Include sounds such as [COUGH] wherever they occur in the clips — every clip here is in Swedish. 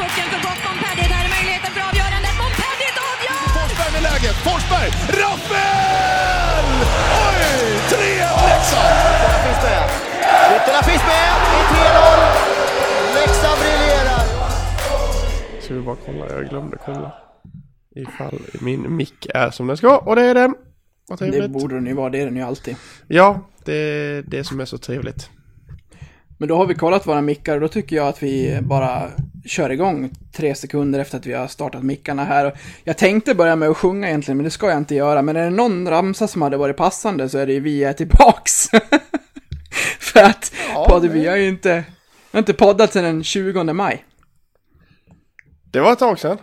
pucken för gott. Montpellier, där är möjligheten för avgörandet. Montpellier avgör! Forsberg med läget. Forsberg! Rappel! Oj! 3-1 Leksand! Ytterna finns med. Ytterna finns med. Det är 3-0. Leksand briljerar. Ska vi bara kolla, jag glömde kolla. Ifall min mick är som den ska, och det är den. Det borde den ju vara, det är den ju alltid. Ja, det är det som är så trevligt. Men då har vi kollat våra mickar och då tycker jag att vi bara kör igång tre sekunder efter att vi har startat mickarna här. Jag tänkte börja med att sjunga egentligen, men det ska jag inte göra. Men är det någon ramsa som hade varit passande så är det ju Vi är tillbaks. [LAUGHS] För att podd, vi har ju inte, har inte poddat sedan den 20 maj. Det var ett tag sedan.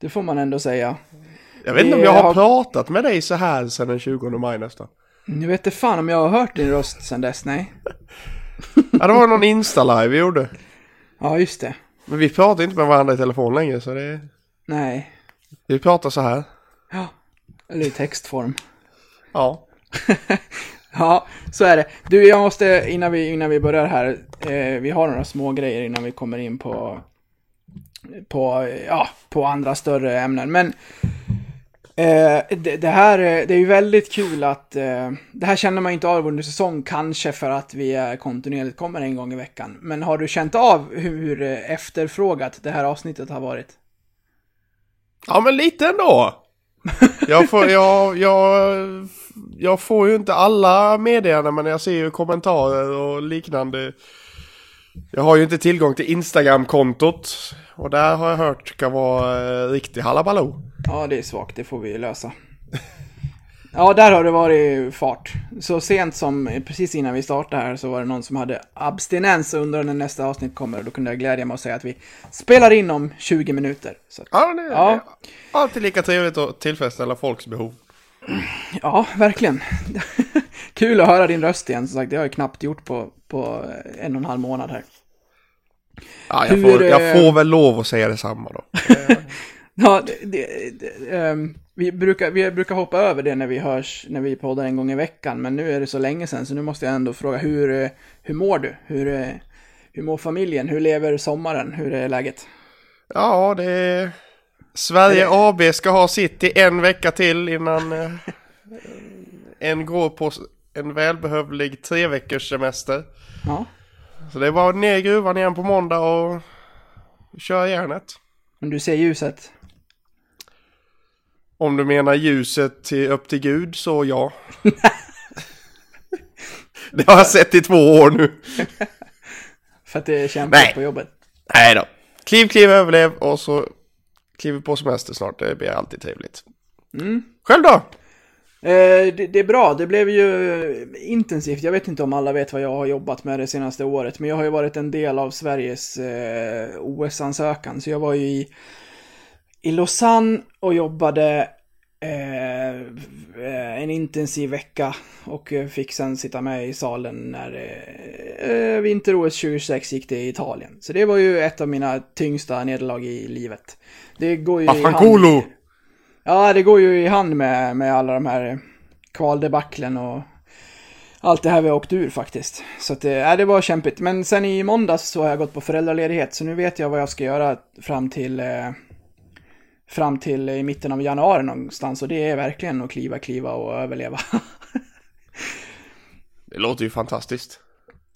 Det får man ändå säga. Jag vet inte om jag har har- pratat med dig så här sedan den 20 maj nästan. Nu vet jag fan om jag har hört din röst sedan dess, nej. [LAUGHS] Ja, det var någon Insta-live vi gjorde. Ja, just det. Men vi pratar inte med varandra i telefon längre så det... Nej. Vi pratar så här. Ja. Eller i textform. Ja. [LAUGHS] Ja, så är det. Du, jag måste, innan vi, innan vi börjar här, eh, vi har några små grejer innan vi kommer in på, på, ja, på andra större ämnen. Men eh, det, det här, eh, det är ju väldigt kul att, eh, det här känner man inte av under säsong, kanske för att vi kontinuerligt kommer en gång i veckan. Men har du känt av hur, eh, efterfrågat det här avsnittet har varit? Ja, men lite ändå. Jag får, jag, jag, jag får ju inte alla meddelanden men jag ser ju kommentarer och liknande. Jag har ju inte tillgång till Instagram-kontot. Och där har jag hört ska vara eh, riktig halabaloo. Ja, det är svagt, det får vi lösa. [LAUGHS] Ja, där har det varit fart. Så sent som precis innan vi startade här så var det någon som hade abstinens och undrade när nästa avsnitt kommer. Och då kunde jag glädja mig och säga att vi spelar in om 20 minuter. Så att, Ja, det, Ja. det är alltid lika trevligt att tillfredsställa folks behov. [CLEARS THROAT] ja, verkligen. [LAUGHS] Kul att höra din röst igen. Som sagt, det har jag knappt gjort på, på en och en halv månad här. Ja, jag, Hur, får, jag eh, får väl lov att säga detsamma då. Ja, det, det, det, ehm, vi, brukar, vi brukar hoppa över det när vi hörs, när vi poddar en gång i veckan, men nu är det så länge sedan så nu måste jag ändå fråga hur, eh, hur mår du? Hur, eh, hur mår familjen? Hur lever sommaren? Hur är läget? Ja, det är... Sverige AB ska ha sitt i en vecka till innan eh, en går på en välbehövlig tre veckors semester. Ja, Så det bara ner i gruvan igen på måndag och köra järnet. men du ser ljuset? Om du menar ljuset till, upp till Gud så ja. [LAUGHS] det har jag sett i två år nu. [LAUGHS] För att det är kämpigt på jobbet? Nej då. Kliv, kliv, överlev och så kliver på semester snart. Det blir alltid trevligt. Själv då? Eh, det, det är bra, det blev ju intensivt. Jag vet inte om alla vet vad jag har jobbat med det senaste året, men jag har ju varit en del av Sveriges eh, OS-ansökan. Så jag var ju i, i Lausanne och jobbade eh, eh, en intensiv vecka och fick sen sitta med i salen när eh, vinter-OS 2026 gick i Italien. Så det var ju ett av mina tyngsta nederlag i livet. Det går ju Afankolo! Ja, det går ju i hand med, med alla de här kvaldebaclen och allt det här vi har åkt ur faktiskt. Så att det, ja, det var kämpigt. Men sen i måndags så har jag gått på föräldraledighet, så nu vet jag vad jag ska göra fram till eh, fram till i mitten av januari någonstans. Och det är verkligen att kliva, kliva och överleva. [LAUGHS] Det låter ju fantastiskt.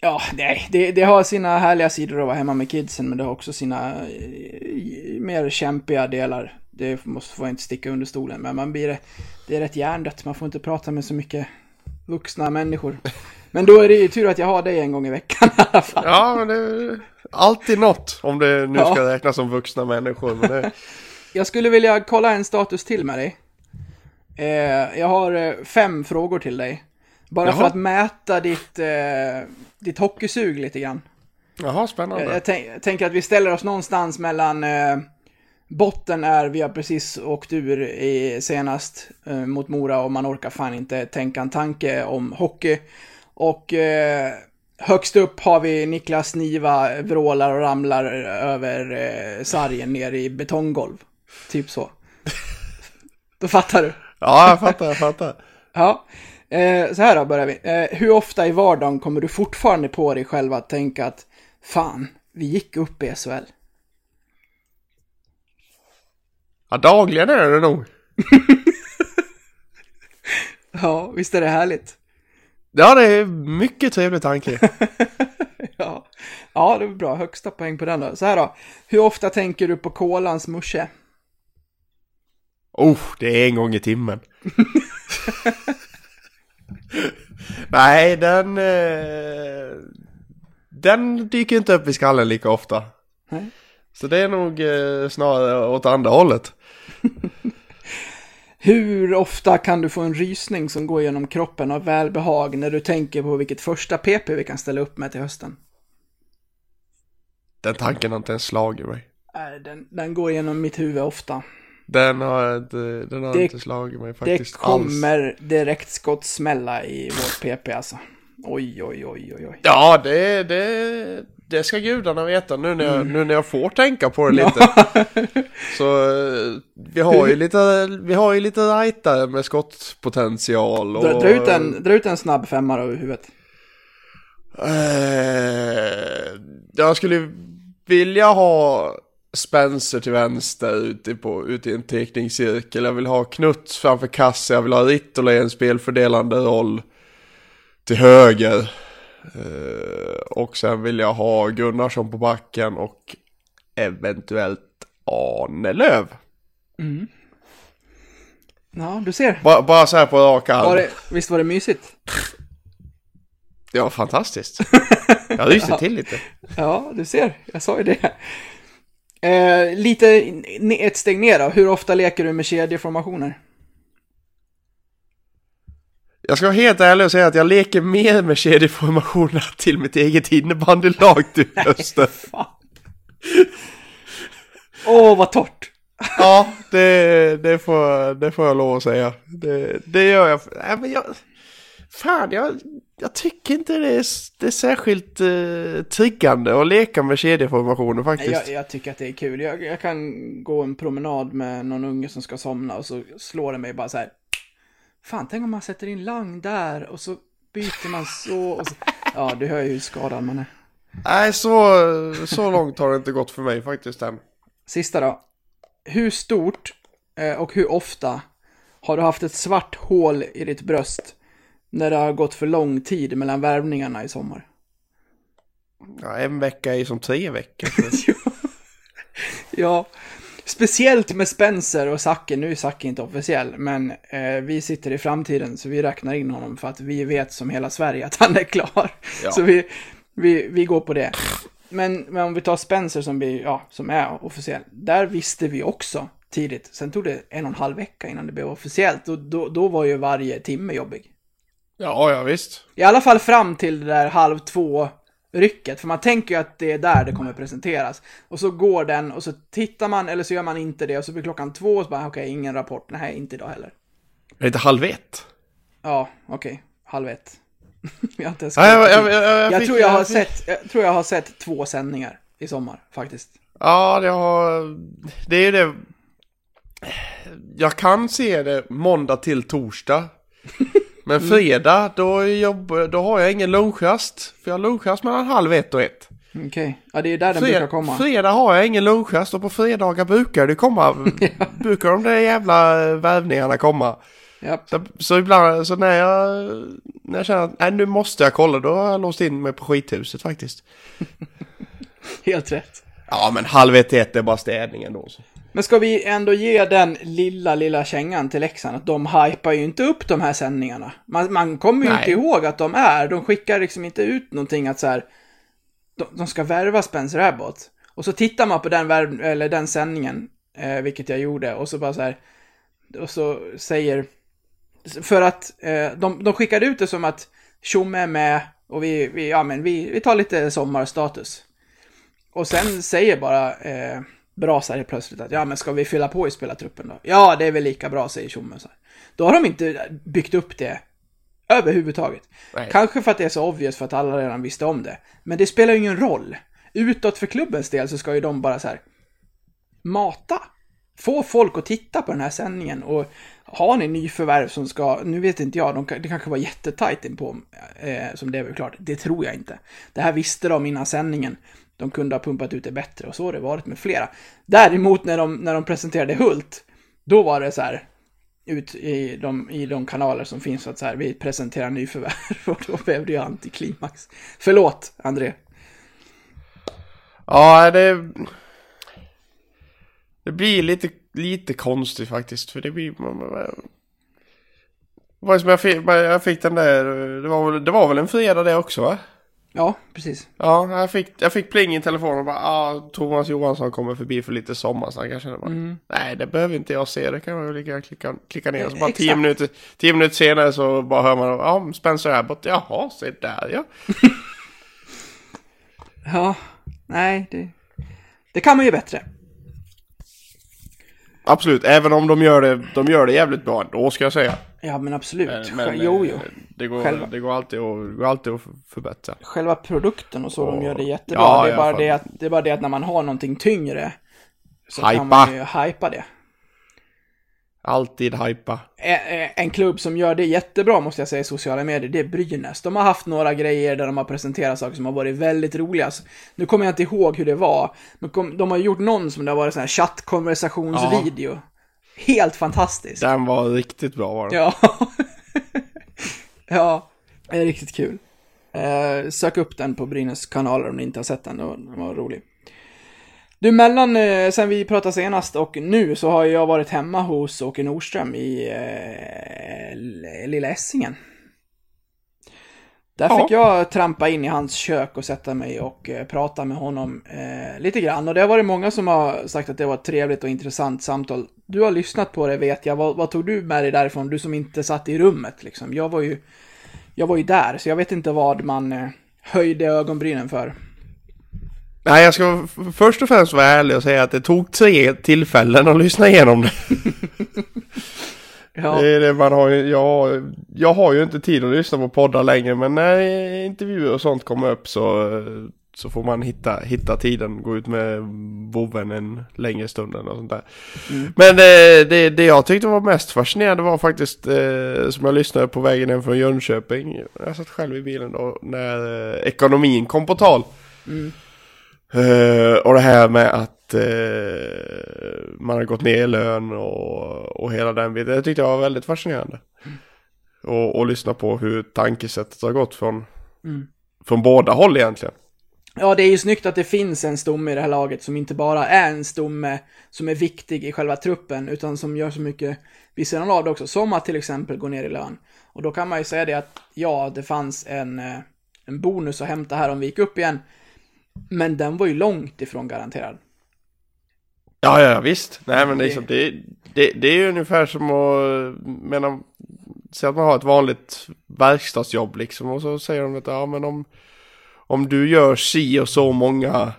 Ja, nej, det, det har sina härliga sidor att vara hemma med kidsen, men det har också sina eh, mer kämpiga delar. Det måste jag inte sticka under stolen, men man blir, det är rätt hjärndött. Man får inte prata med så mycket vuxna människor. Men då är det ju tur att jag har dig en gång i veckan i alla fall. Ja, men det är alltid något om det nu Ja. ska räknas som vuxna människor. Men det, [LAUGHS] Jag skulle vilja kolla en status till med dig. Eh, jag har eh, fem frågor till dig. Bara för Jaha. att mäta ditt, eh, ditt hockeysug lite grann. jaha, spännande. Jag, jag, tänk, jag tänker att vi ställer oss någonstans mellan eh, botten är vi har precis åkt ur i senast eh, mot Mora och man orkar fan inte tänka en tanke om hockey. Och eh, högst upp har vi Niklas Niva vrålar och ramlar över eh, sargen ner i betonggolv. Typ så. [LAUGHS] Då fattar du. Ja, jag fattar, jag fattar. [LAUGHS] Ja, eh, så här då börjar vi. Eh, hur ofta i vardagen kommer du fortfarande på dig själv att tänka att fan, vi gick upp i SHL. Ja, dagligen är det nog. [LAUGHS] Ja, visst är det härligt? Ja, det är mycket trevlig tanke. [LAUGHS] Ja, ja det är bra. Högsta poäng på den då. Så här då. Hur ofta tänker du på kolans musche? Oh, det är en gång i timmen. [LAUGHS] Nej, den... Eh, den dyker inte upp i skallen lika ofta. Nej. Så det är nog eh, snarare åt andra hållet. [LAUGHS] Hur ofta kan du få en rysning som går genom kroppen av välbehag när du tänker på vilket första PP vi kan ställa upp med till hösten? Den tanken har inte ens slagit mig. Nej, Den, den går genom mitt huvud ofta. Den har, inte, den har Det- inte slagit mig Det faktiskt alls. kommer direkt skott smälla i vårt PP alltså. Oj, oj, oj, oj, oj. Ja, det, det, det ska gudarna veta nu när, jag, Mm. nu när jag får tänka på det lite. Så eh, vi har ju [LAUGHS] lite, vi har ju lite rightare med skottpotential. Och, Dra, dra, ut en, dra ut en snabb femma då ur huvudet. Eh, jag skulle vilja ha Spencer till vänster ute, på, ute i en teckningscirkel. Jag vill ha Knuts framför kasse. Jag vill ha Rittola i en spelfördelande roll till höger. Eh, och sen vill jag ha Gunnarsson på backen och eventuellt Arnelöv. Ja, du ser. Bara, bara så här på rak arm. Var det, visst var det mysigt? Det var fantastiskt. [LAUGHS] Jag ryste till lite. Ja, du ser. Jag sa ju det. Eh, lite ett steg ner då. Hur ofta leker du med kedjeformationer? Jag ska vara helt ärlig och säga att jag leker mer med kedjeformationerna [LAUGHS] till mitt eget innebandylag till hösten. Åh, vad torrt. Ja, det, det, får, det får jag lov att säga. Det, det gör jag. Nej, men jag fan, jag, jag tycker inte det är, det är särskilt uh, triggande att leka med kedjeformationer faktiskt. Jag, jag tycker att det är kul. Jag, jag kan gå en promenad med någon unge som ska somna och så slår det mig bara så här. Fan, tänk om man sätter in lang där och så byter man så. Så. Ja, du hör ju hur skadad man är. Nej, så, så långt har det inte gått för mig faktiskt än. Sista då. Hur stort eh, och hur ofta har du haft ett svart hål i ditt bröst när det har gått för lång tid mellan värvningarna i sommar? Ja, en vecka är ju som tre veckor. [LAUGHS] Ja, speciellt med Spencer och Zacke. Nu är Zacke inte officiell, men eh, vi sitter i framtiden så vi räknar in honom för att vi vet som hela Sverige att han är klar. Ja. Så vi, vi, vi går på det. Men, men om vi tar Spencer som, vi, ja, som är officiell, där visste vi också tidigt. Sen tog det en och en halv vecka innan det blev officiellt och då, då var ju varje timme jobbig. ja, ja visst. I alla fall fram till det där halv två rycket, för man tänker ju att det är där det kommer presenteras. Och så går den och så tittar man, eller så gör man inte det, och så blir klockan två och så bara okej, ingen rapport, nej, inte idag heller. Är det inte halv ett? Ja, okej, halv ett. [LAUGHS] jag inte ens Ja, jag, jag, jag, jag, tror jag har sett, jag tror jag har sett två sändningar i sommar, faktiskt. Ja, det har... Det är det... Jag kan se det måndag till torsdag. [LAUGHS] Men fredag, då, jobb, då har jag ingen lunchrast. För jag har lunchrast mellan halv ett och ett. Okej, ja det är där den brukar Fred, komma. fredag har jag ingen lunchrast och på fredagar brukar det komma. [LAUGHS] brukar de där jävla värvningarna komma. Japp. Så, så ibland, så när jag, när jag känner att nej, nu måste jag kolla, då har jag låst in mig på skithuset faktiskt. [LAUGHS] Helt rätt. Ja, men halv ett till ett är bara städningen då. Så. Men ska vi ändå ge den lilla, lilla kängan till Leksand att de hypar ju inte upp de här sändningarna. Man, man kommer ju Nej. inte ihåg att de är. De skickar liksom inte ut någonting att så här, de, de ska värva Spencer Abbott. Och så tittar man på den, värv, eller den sändningen, eh, vilket jag gjorde, och så bara så här, och så säger, för att eh, de, de skickade ut det som att Tjomme är med och vi, vi, ja, men vi, vi tar lite sommarstatus. Och sen säger bara eh, Brasar helt plötsligt att ja men ska vi fylla på i spelartruppen då? Ja det är väl lika bra säger Tjomme. så här. Då har de inte byggt upp det överhuvudtaget. Nej. Kanske för att det är så obvious för att alla redan visste om det. Men det spelar ju ingen roll. Utåt för klubbens del så ska ju de bara så här mata. Få folk att titta på den här sändningen och har ni nyförvärv som ska, nu vet inte jag, de, det kanske var jättetajt på eh, som det är väl klart. Det tror jag inte. Det här visste de innan sändningen. De kunde ha pumpat ut det bättre och så har det varit med flera. Däremot när de, när de presenterade Hult, då var det så här ut i de, i de kanaler som finns så att så här, vi presenterar nyförvärv [LAUGHS] och då blev det ju antiklimax. Förlåt, André. Ja, det... Det blir lite, lite konstigt faktiskt. För det blir... Vad det som jag fick, jag fick den där... Det var, väl, det var väl en fredag det också va? Ja, precis. Ja, jag fick, jag fick pling i telefonen och bara ah, Thomas Johansson kommer förbi för lite sommarsnack. Jag kände bara, Mm. nej det behöver inte jag se, det kan jag lika klicka, klicka ner. Så bara Exakt. tio minuter, tio minuter senare så bara hör man, ja Spencer Abbott, jaha, se där ja. [LAUGHS] Ja, nej, det, det kan man ju bättre. Absolut, även om de gör det, de gör det jävligt bra ändå ska jag säga. Ja, men absolut. Men, men, jo, jo. Det går, Själva. det går alltid att, går alltid att förbättra. Själva produkten och så, de Och- gör det jättebra. Ja, det, är ja, bara det, att, det är bara det att när man har någonting tyngre så Hypa. kan man ju hypa det. Alltid hypa. Ä- En klubb som gör det jättebra måste jag säga i sociala medier, det är Brynäs. De har haft några grejer där de har presenterat saker som har varit väldigt roliga. Så Nu kommer jag inte ihåg hur det var, men de har gjort någon som det har varit sån här chattkonversationsvideo. Helt fantastiskt. Den var riktigt bra var den. Ja. [LAUGHS] ja, det är riktigt kul. Eh, sök upp den på Brynäs kanaler om ni inte har sett den, den var, rolig. Du, mellan eh, sen vi pratade senast och nu så har jag varit hemma hos Åke Nordström i eh, Lilla Essingen. Där Ja. fick jag trampa in i hans kök och sätta mig och eh, prata med honom eh, lite grann. Och det har varit många som har sagt att det var ett trevligt och intressant samtal. Du har lyssnat på det vet jag. Vad, vad tog du med dig därifrån? Du som inte satt i rummet liksom. Jag var ju, jag var ju där, så jag vet inte vad man eh, höjde ögonbrynen för. Nej, jag ska först och främst vara ärlig och säga att det tog tre tillfällen att lyssna igenom det. [LAUGHS] Ja, Det är det man har ju, jag, jag har ju inte tid att lyssna på poddar längre men när intervjuer och sånt kommer upp så, så får man hitta, hitta tiden, gå ut med vovven en längre stund eller sånt där. Men eh, det, det jag tyckte var mest fascinerande var faktiskt eh, som jag lyssnade på vägen hem från Jönköping. Jag satt själv i bilen då när eh, ekonomin kom på tal. Eh, och det här med att eh, man har gått ner i lön och, och hela den biten. Det tyckte jag var väldigt fascinerande. Och, och lyssna på hur tankesättet har gått från, från båda håll egentligen. Ja, det är ju snyggt att det finns en stomme i det här laget som inte bara är en stomme som är viktig i själva truppen, utan som gör så mycket vid sidan av det också, som att till exempel gå ner i lön. Och då kan man ju säga det att, ja, det fanns en, eh, en bonus att hämta här om vi gick upp igen, men den var ju långt ifrån garanterad. Ja, ja, visst. Nej, men det, är liksom, det, det, det är ju ungefär som att, menar, säg att man har ett vanligt verkstadsjobb liksom och så säger de att ja, men om, om du gör si och så många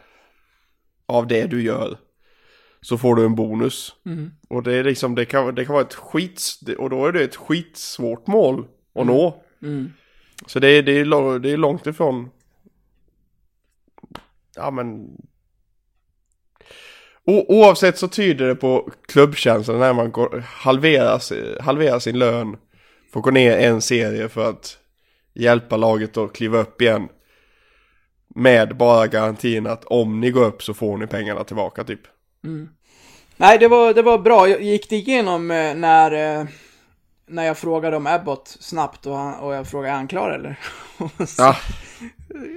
av det du gör så får du en bonus. Och det är liksom, det kan, det kan vara ett skits, och då är det ett skitsvårt mål att nå. Mm. Så det är, det, är, det är långt ifrån, ja men O- oavsett så tyder det på klubbkänslan när man går, halverar, si- halverar sin lön. Får gå ner en serie för att hjälpa laget att kliva upp igen. Med bara garantin att om ni går upp så får ni pengarna tillbaka typ. Nej, det var, det var bra. Jag gick det igenom eh, när, eh, när jag frågade om Abbott snabbt och, han, och jag frågade är han klar eller? [LAUGHS] Ja,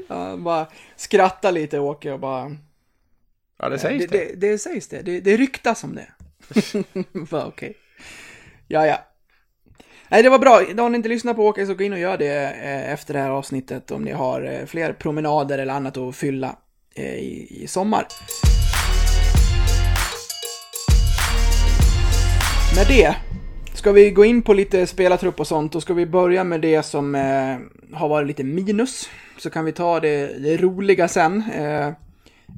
ja, bara skratta lite Åke och bara... ja det sägs det, det. det, det sägs det. Det, det ryktas om det. [LAUGHS] Bara okej. Ja, ja. Nej, det var bra. Har ni inte lyssnat på Åke så gå in och gör det eh, efter det här avsnittet om ni har eh, fler promenader eller annat att fylla eh, i, i sommar. Med det ska vi gå in på lite spelartrupp och sånt. Då ska vi börja med det som eh, har varit lite minus. Så kan vi ta det, det roliga sen. Eh,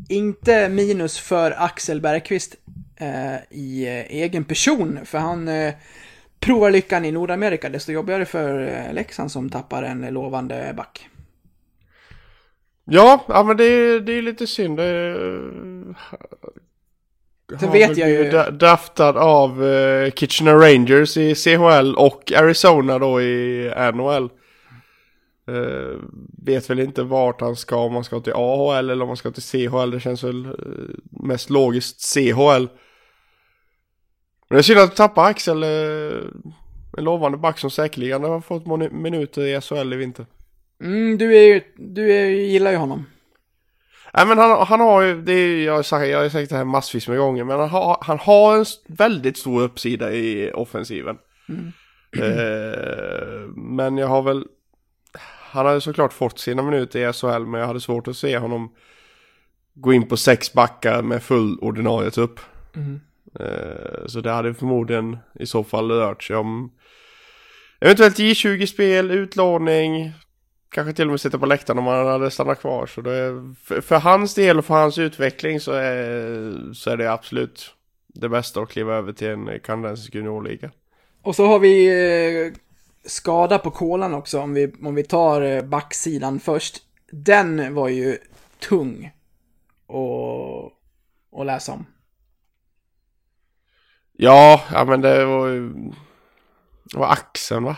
inte minus för Axel Bergqvist eh, i eh, egen person, för han eh, provar lyckan i Nordamerika. Desto jobbigare för eh, Leksand som tappar en lovande back. Ja, ja men det är, det är lite synd. Det är, har vet jag ju- Draftad av eh, Kitchener Rangers i CHL och Arizona då i NHL. Eh, vet väl inte vart han ska, om han ska till AHL eller om han ska till CHL. Det känns väl eh, mest logiskt CHL. Men det är synd att tappa Axel, eh, en lovande back som säkerligen har fått minuter i SHL i vinter. Mm, du är ju, du är, gillar ju honom. Nej men han, han har ju, det är, jag, har sagt, jag har sagt det här massvis med gånger, men han har, han har en väldigt stor uppsida i offensiven. Eh, men jag har väl, han hade såklart fått sina minuter i SHL, men jag hade svårt att se honom gå in på sex backar med full ordinarie trupp. Eh, så det hade förmodligen i så fall rört sig om eventuellt J20-spel, utlåning, kanske till och med sitta på läktaren om han hade stannat kvar. Så är, för, för hans del och för hans utveckling så är, så är det absolut det bästa att kliva över till en kanadensisk juniorliga. Och så har vi eh, skada på kolan också, om vi, om vi tar eh, backsidan först. Den var ju tung att, att läsa om. Ja, ja men det var ju... Det var axeln va?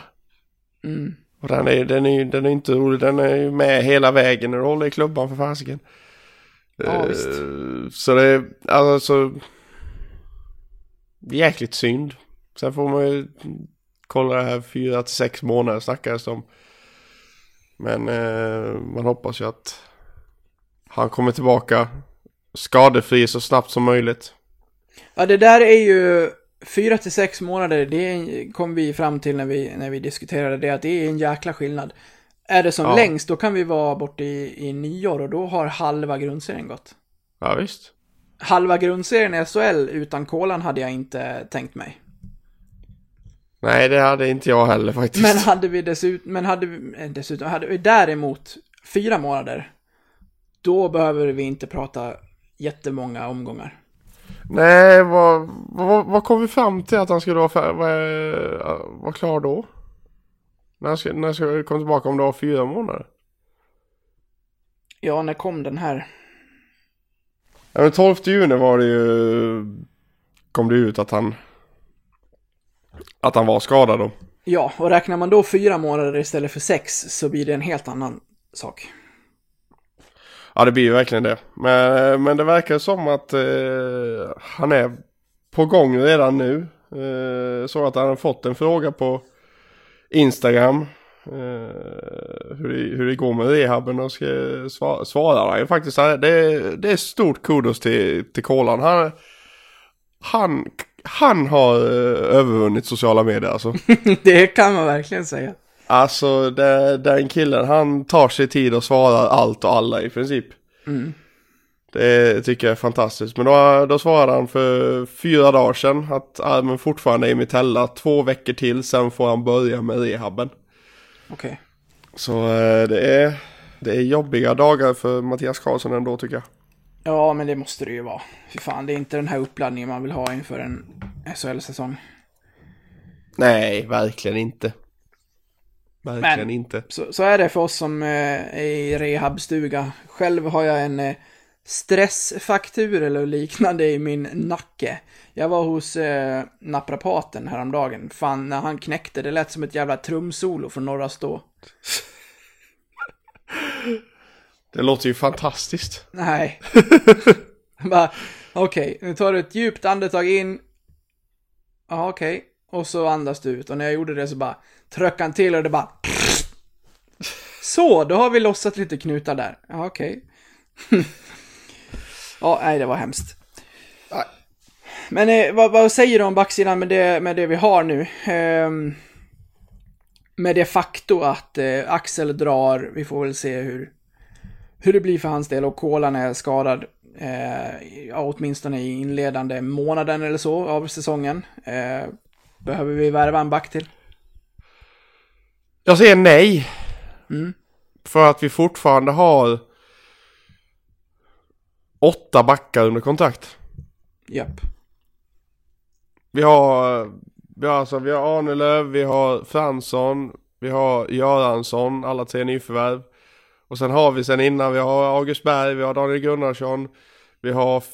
Mm. Och den är, den är den är inte rolig, den är ju med hela vägen när du håller i klubban för fasiken. Ja, Eh, visst. Så det är alltså... Jäkligt synd. Sen får man ju kolla det här fyra till sex månader snackades om. Men eh, man hoppas ju att han kommer tillbaka skadefri så snabbt som möjligt. Ja, det där är ju fyra till sex månader, det kom vi fram till när vi, när vi diskuterade det, att det är en jäkla skillnad. Är det som Ja. längst, då kan vi vara borta i, i nyår och då har halva grundserien gått. Ja visst. Halva grundserien i SHL utan kolan hade jag inte tänkt mig. Nej det hade inte jag heller faktiskt. Men hade vi dessutom, men hade vi, eh, dessutom, hade vi däremot fyra månader, då behöver vi inte prata jättemånga omgångar. Nej, vad, vad, vad kom vi fram till att han skulle vara, fär, var, var klar då? När ska, när vi komma tillbaka om det var fyra månader? Ja, när kom den här? Ja, men 12 juni var det ju, kom det ut att han, att han var skadad då. Ja, och räknar man då fyra månader istället för sex så blir det en helt annan sak. Ja, det blir ju verkligen det. Men, eh, men det verkar som att eh, han är på gång redan nu. Eh, så att han har fått en fråga på Instagram. Eh, hur, det, hur det går med rehaben och ska svara, svarar han ju faktiskt. Det, är- det är stort kudos till, till Kolan. Han, han, han har eh, övervunnit sociala medier alltså. [LAUGHS] det kan man verkligen säga. Alltså det, den killen han tar sig tid och svarar allt och alla i princip. Det tycker jag är fantastiskt. Men då, då svarade han för fyra dagar sedan att armen fortfarande är i mitella. Två veckor till sen får han börja med rehaben. Okej. Så eh, det är, det är jobbiga dagar för Mattias Karlsson ändå tycker jag. Ja, men det måste det ju vara. Fy fan, det är inte den här uppladdningen man vill ha inför en SHL-säsong. Nej, verkligen inte. Verkligen Men- inte. Så, så är det för oss som eh, är i rehabstuga. Själv har jag en eh, stressfaktur eller liknande i min nacke. Jag var hos eh, naprapaten häromdagen. Fan, när han knäckte, det lät som ett jävla trumsolo från Norra Stå. Det låter ju fantastiskt. Nej. [LAUGHS] Bara, okej, nu tar du ett djupt andetag in. Ja, okej. Och så andas du ut. Och när jag gjorde det så bara tryckte han till och det bara... [LAUGHS] Så, då har vi lossat lite knutar där. Ja, okej. [LAUGHS] ja, nej, det var hemskt. Men eh, vad, vad säger du om backsidan med det, med det vi har nu? Ehm, med det faktum att eh, Axel drar, vi får väl se hur, hur det blir för hans del och Kolan är skadad. Eh, ja, åtminstone i inledande månaden eller så av säsongen. Eh, behöver vi värva en back till? Jag säger nej. Mm. För att vi fortfarande har åtta backar under kontrakt. Japp. Vi har, vi har alltså, vi har Arnelöv, vi har Fransson, vi har Göransson, alla tre nyförvärv. Och sen har vi sen innan, vi har August Berg, vi har Daniel Gunnarsson, vi har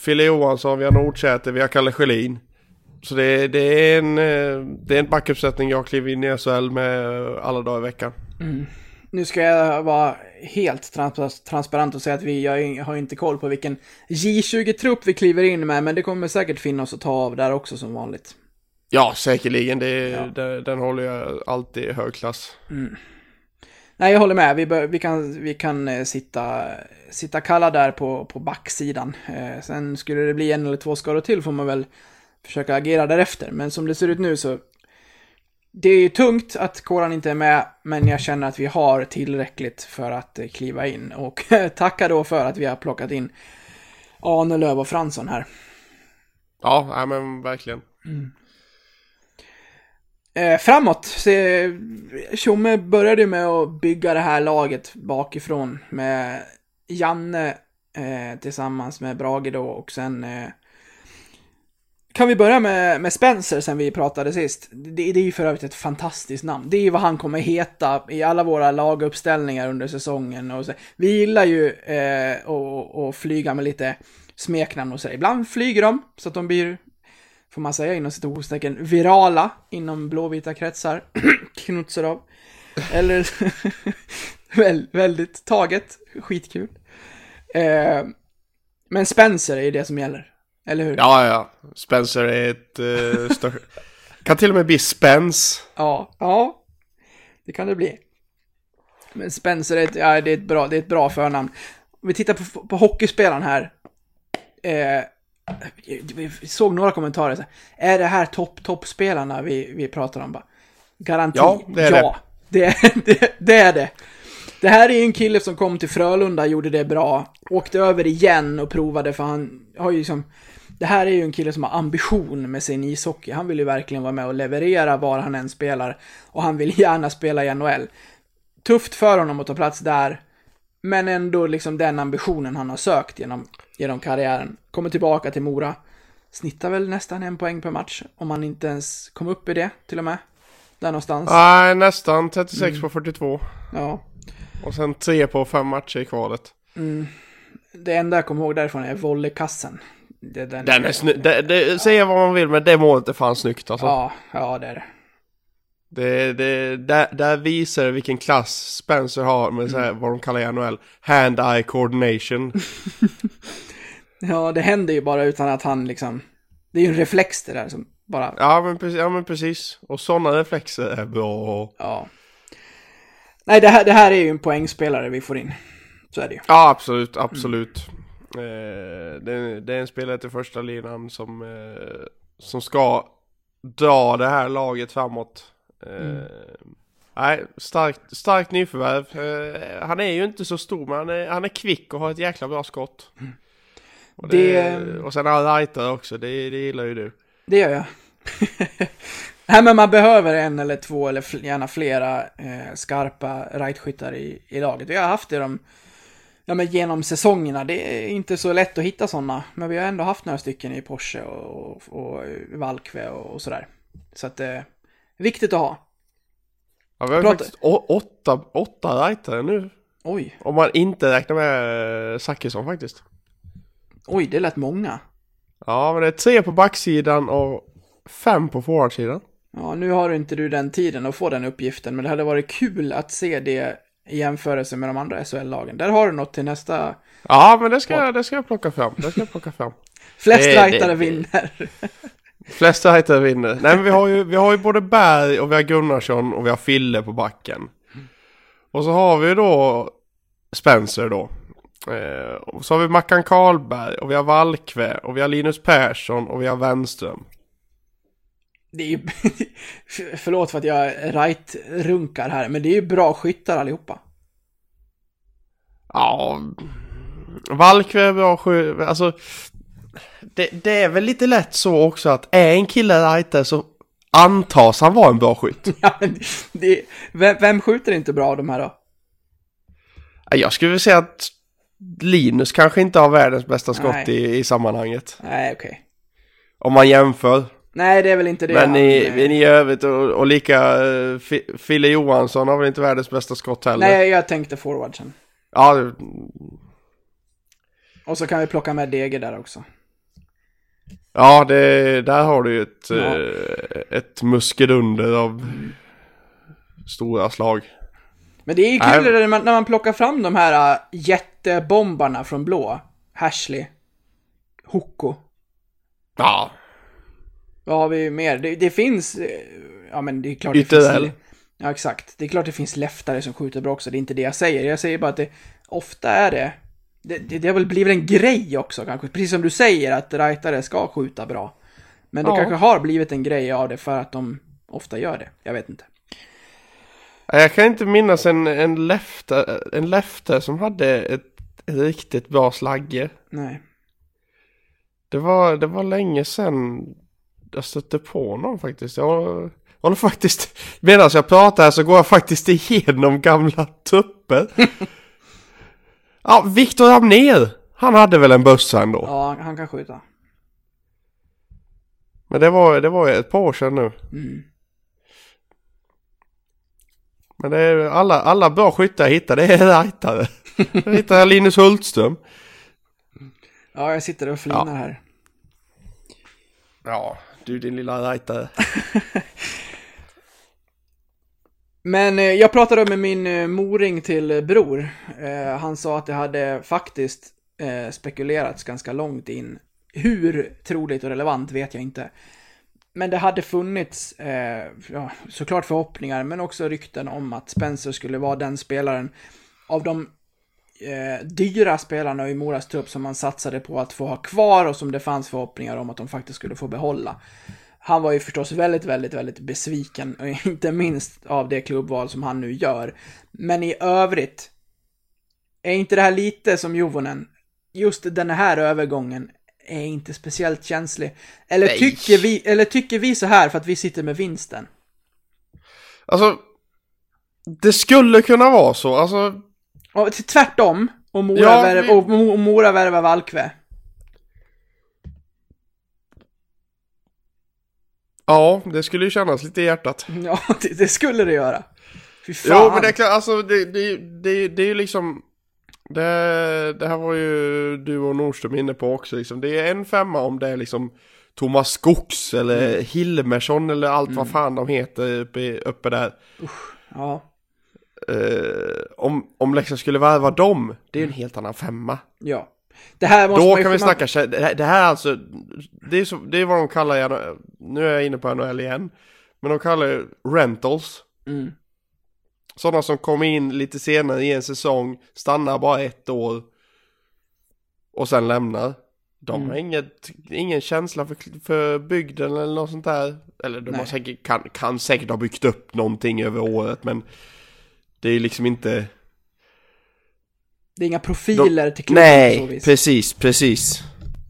Fille Johansson, vi har Nordsäter, vi har Kalle Schelin. Så det, det är en, eh, det är en backuppsättning jag kliver in i SHL med alla dagar i veckan. Nu ska jag vara helt trans transparent och säga att vi jag har inte koll på vilken J20-trupp vi kliver in med, men det kommer säkert finnas att ta av där också som vanligt. Ja, säkerligen. Det, Ja. Den, den håller jag alltid i hög klass. Nej, jag håller med. Vi, bör, vi kan, vi kan eh, sitta, sitta kalla där på, på backsidan. Eh, sen skulle det bli en eller två skador till får man väl försöka agera därefter. Men som det ser ut nu så... Det är ju tungt att Koran inte är med, men jag känner att vi har tillräckligt för att eh, kliva in. Och [LAUGHS] tacka då för att vi har plockat in Ahnelöv och Fransson här. Ja, nej, men verkligen. Eh, framåt, se, Tjomme började med att bygga det här laget bakifrån med Janne eh, tillsammans med Brage då och sen eh, kan vi börja med, med Spencer sen vi pratade sist. Det, det är ju för övrigt ett fantastiskt namn. Det är ju vad han kommer heta i alla våra laguppställningar under säsongen. Och så. Vi gillar ju eh, att- att flyga med lite smeknamn och så. Ibland flyger de så att de blir får man säga inom citationstecken, virala inom blåvita kretsar. [CLEARS THROAT] Knutserov. Eller [LAUGHS] väl, väldigt taget. Skitkul. Eh, men Spencer är ju det som gäller. Eller hur? Ja, ja. Spencer är ett uh, [LAUGHS] stör... Kan till och med bli Spence. Ja, ja. Det kan det bli. Men Spencer är ett, ja, det är ett, bra, det är ett bra förnamn. Om vi tittar på, på hockeyspelaren här. Eh, vi såg några kommentarer. Så här, är det här topp, toppspelarna vi, vi pratar om? Bara, Garanti. Ja, det är ja, det. Det, [LAUGHS] det är det. Det här är ju en kille som kom till Frölunda, gjorde det bra, åkte över igen och provade för han har ju liksom det här är ju en kille som har ambition med sin ishockey. Han vill ju verkligen vara med och leverera var han än spelar. Och han vill gärna spela i NHL. Tufft för honom att ta plats där. Men ändå liksom den ambitionen han har sökt genom, genom karriären. Kommer tillbaka till Mora. Snittar väl nästan en poäng per match. Om han inte ens kom upp i det till och med. Där någonstans. Nej, nästan 36 på 42. Ja. Och sen 3 på 5 matcher i kvalet. Det enda jag kommer ihåg därifrån är volleykassen. Det, den, Den är snygg. Det, det, säga vad man vill, men det målet är fan snyggt alltså. Ja, ja det är det. Det, det, där, där visar det vilken klass Spencer har med så här, vad de kallar i NHL, hand-eye coordination. [LAUGHS] Ja, det händer ju bara utan att han liksom... Det är ju en reflex det där som bara... Ja men, precis, ja men precis. Och sådana reflexer är bra. Ja. Nej, det här, det här är ju en poängspelare vi får in. Så är det ju. Ja absolut, absolut. Eh, det, det är en spelare till första linan som, eh, som ska dra det här laget framåt. Eh, Nej, starkt, starkt nyförvärv. Eh, han är ju inte så stor men han är, han är kvick och har ett jäkla bra skott. Och, det, Det- och sen har han rightare också, det, det gillar ju du. Det gör jag. [LAUGHS] Nej, men man behöver en eller två eller gärna flera eh, skarpa rightskyttar i, i laget. Vi har haft det de, ja, men genom säsongerna. Det är inte så lätt att hitta sådana. Men vi har ändå haft några stycken i Porsche och, och, och Valkve och, och sådär. Så att eh, viktigt att ha. Ja, vi har ju Prata- faktiskt åtta, åtta rightare nu. Oj, Om man inte räknar med eh, Zachrisson faktiskt. oj, det lät många. Ja, men det är tre på backsidan och fem på forwardsidan. Ja, nu har inte du den tiden att få den uppgiften, men det hade varit kul att se det i jämförelse med de andra SHL-lagen. Där har du något till nästa... Ja, men det ska, jag- det ska jag plocka fram. Det ska jag plocka fram. [LAUGHS] Flest Det- det- rightare det- vinner. [LAUGHS] Flest rightare vinner. Nej, men vi har, ju, vi har ju både Berg och vi har Gunnarsson och vi har Fille på backen. Och så har vi då Spencer då. Eh, och så har vi Mackan Karlberg och vi har Valkve och vi har Linus Persson och vi har Wenström. Det är ju... [LAUGHS] Förlåt för att jag right-runkar här, men det är ju bra skyttar allihopa. Ja, Valkve är bra sju, alltså det, det är väl lite lätt så också att är en kille rightare så antas han vara en bra skytt. [LAUGHS] Ja, men det, vem, vem skjuter inte bra av de här då? Jag skulle vilja säga att Linus kanske inte har världens bästa skott i, i sammanhanget. Nej, okej. Om man jämför. Nej, det är väl inte det. Men i, eh, men i övrigt och, och lika uh, Fille Johansson har väl inte världens bästa skott heller. Nej, jag tänkte forwardsen. Ja, Och så kan vi plocka med Deger där också. ja det, där har du ju ett, Ja. eh, ett muskelunder av stora slag. Men det är ju Nej. kul när man, när man plockar fram de här äh, jättebombarna från blå. Hashley. Hoko. Ja. Vad har vi mer? Det, det finns... eh, Ja men det är klart det finns... Ja exakt. Det är klart det finns leftare som skjuter bra också. Det är inte det jag säger. Jag säger bara att det ofta är det... Det, det, det har väl blivit en grej också kanske. Precis som du säger att rightare ska skjuta bra. Men det Ja. kanske har blivit en grej av det för att de ofta gör det. Jag vet inte. Jag kan inte minnas en, en lefte, en lefte som hade ett, ett riktigt bra slagge. Nej. Det var, det var länge sedan jag stötte på någon faktiskt. Jag håller faktiskt, medan jag pratar här så går jag faktiskt igenom gamla tupper. [LAUGHS] ja, Viktor Amner. Han hade väl en bössa ändå. Ja, han kan skjuta. Men det var, det var ett par år sedan nu. Mm. Men det är alla, alla bra skyttar jag hittar, det är rightare. [LAUGHS] Jag hittar Linus Hultström. Ja, jag sitter och flinar här. Ja, du din lilla rightare. [LAUGHS] Men eh, jag pratade med min eh, moring till eh, bror. Eh, han sa att det hade faktiskt eh, spekulerats ganska långt in. Hur troligt och relevant vet jag inte. Men det hade funnits eh, ja, såklart förhoppningar, men också rykten om att Spencer skulle vara den spelaren av de eh, dyra spelarna i Moras trupp som man satsade på att få ha kvar och som det fanns förhoppningar om att de faktiskt skulle få behålla. Han var ju förstås väldigt, väldigt, väldigt besviken, och [LAUGHS] inte minst av det klubbval som han nu gör. Men i övrigt, är inte det här lite som Juvonen? Just den här övergången är inte speciellt känslig. Eller Nej. tycker, vi, eller tycker vi så här för att vi sitter med vinsten? Alltså, det skulle kunna vara så. Alltså, Och tvärtom, och Mora, Ja, värv, vi- och, och Mora värvar Valkve. ja, det skulle ju kännas lite i hjärtat. [LAUGHS] Ja, det, det skulle det göra. Fy fan. Jo, men det är klart, alltså det, det, det, det är ju liksom... Det, det här var ju du och Nordström inne på också liksom. Det är en femma om det är liksom Thomas Skogs eller Mm. Hilmersson eller allt vad fan de heter uppe, uppe där. Ja, Eh, om, om Leksand skulle värva dem, det är ju en helt annan femma. ja. Det här måste Då man ju- kan vi snacka, det här, det här är alltså, det är, så, det är vad de kallar, nu är jag inne på NHL igen, men de kallar det rentals. Mm. Sådana som kommer in lite senare i en säsong, stannar bara ett år och sen lämnar. De Mm. har inget, ingen känsla för, för bygden eller något sånt där. Eller de har Nej. säkert, kan, kan säkert ha byggt upp någonting över året men det är liksom inte... Det är inga profiler till klubben på så Nej, vis. precis, precis.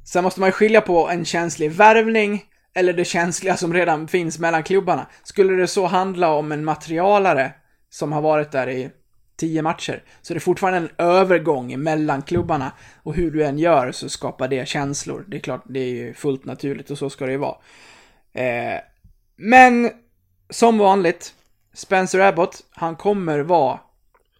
Sen måste man ju skilja på en känslig värvning eller det känsliga som redan finns mellan klubbarna. Skulle det så handla om en materialare som har varit där i tio matcher, så är det fortfarande en övergång mellan klubbarna. Och hur du än gör så skapar det känslor. Det är klart, det är ju fullt naturligt och så ska det ju vara. Eh, men som vanligt, Spencer Abbott, han kommer vara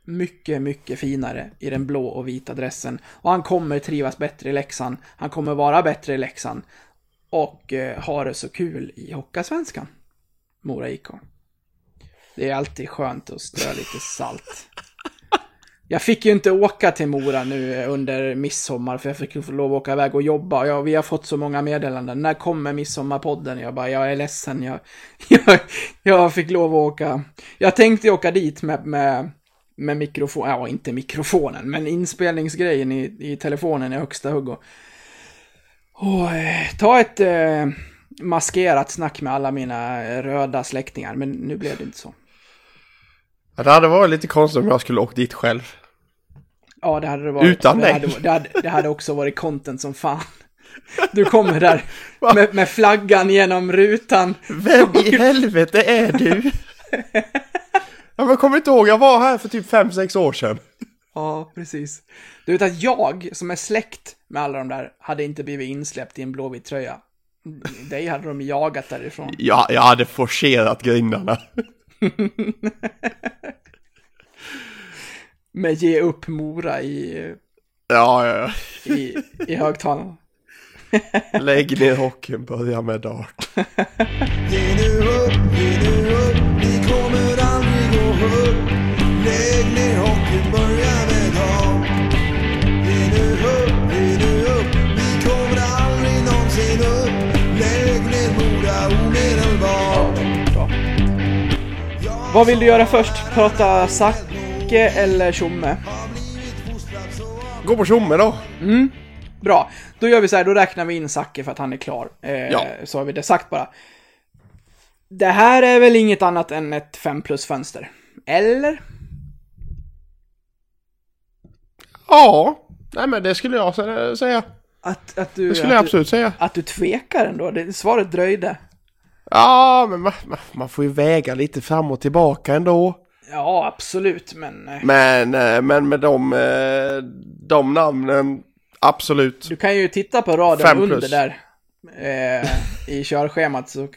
mycket, mycket finare i den blå och vita dressen. Och han kommer trivas bättre i Leksand. Han kommer vara bättre i Leksand. Och eh, ha det så kul i Hockeyallsvenskan. Mora IK. Det är alltid skönt att strö lite salt. Jag fick ju inte åka till Mora nu under midsommar för jag fick ju få lov att åka iväg och jobba. Jag, vi har fått så många meddelanden. När kommer midsommarpodden? Jag bara, jag är ledsen. Jag, [LAUGHS] jag, jag fick lov att åka. Jag tänkte åka dit med, med, med mikrofon, ja inte mikrofonen, men inspelningsgrejen i, i telefonen i högsta hugg. Och, och eh, ta ett eh, maskerat snack med alla mina röda släktingar, men nu blev det inte så. Ja, Det hade varit lite konstigt om jag skulle åkt dit själv. Ja, det hade det varit. Utan det hade, det, hade, det hade också varit content som fan. [LAUGHS] Du kommer där med, med flaggan genom rutan. Vem i helvete är du? [LAUGHS] Ja, men kommer inte ihåg, jag var här för typ 5-6 år sedan. Ja, precis. Du vet att jag, som är släkt med alla de där, hade inte blivit insläppt i en blåvit tröja. Dig hade de jagat därifrån. Ja, jag hade forcerat grindarna. [LAUGHS] med ge upp Mora i, ja, ja, ja. i, i högtalarna. [LAUGHS] Lägg ner hockeyn, börja med dart. Ge nu upp, ge nu upp, ni kommer aldrig gå upp. Lägg ner hockeyn, börja med dart. Ge nu upp, ge nu upp, ni kommer aldrig någonsin upp. Lägg ner Mora omedelbart. Ja, Vad vill du göra först? Prata Zack Zacke eller Tjomme? Gå på tjomme då. Bra, då gör vi så här, då räknar vi in Zacke för att han är klar. Eh, Ja. Så har vi det sagt bara. Det här är väl inget annat än ett 5 plus fönster? Eller? Ja, nej men det skulle jag sä- säga. Att, att du... Det skulle jag absolut säga. Du, att du tvekar ändå? Det, svaret dröjde. Ja, men man, man- man får ju väga lite fram och tillbaka ändå. Ja, absolut, men... eh, Men, eh, men med de, eh, de namnen, absolut. Du kan ju titta på raden under där. Eh, I körschemat så...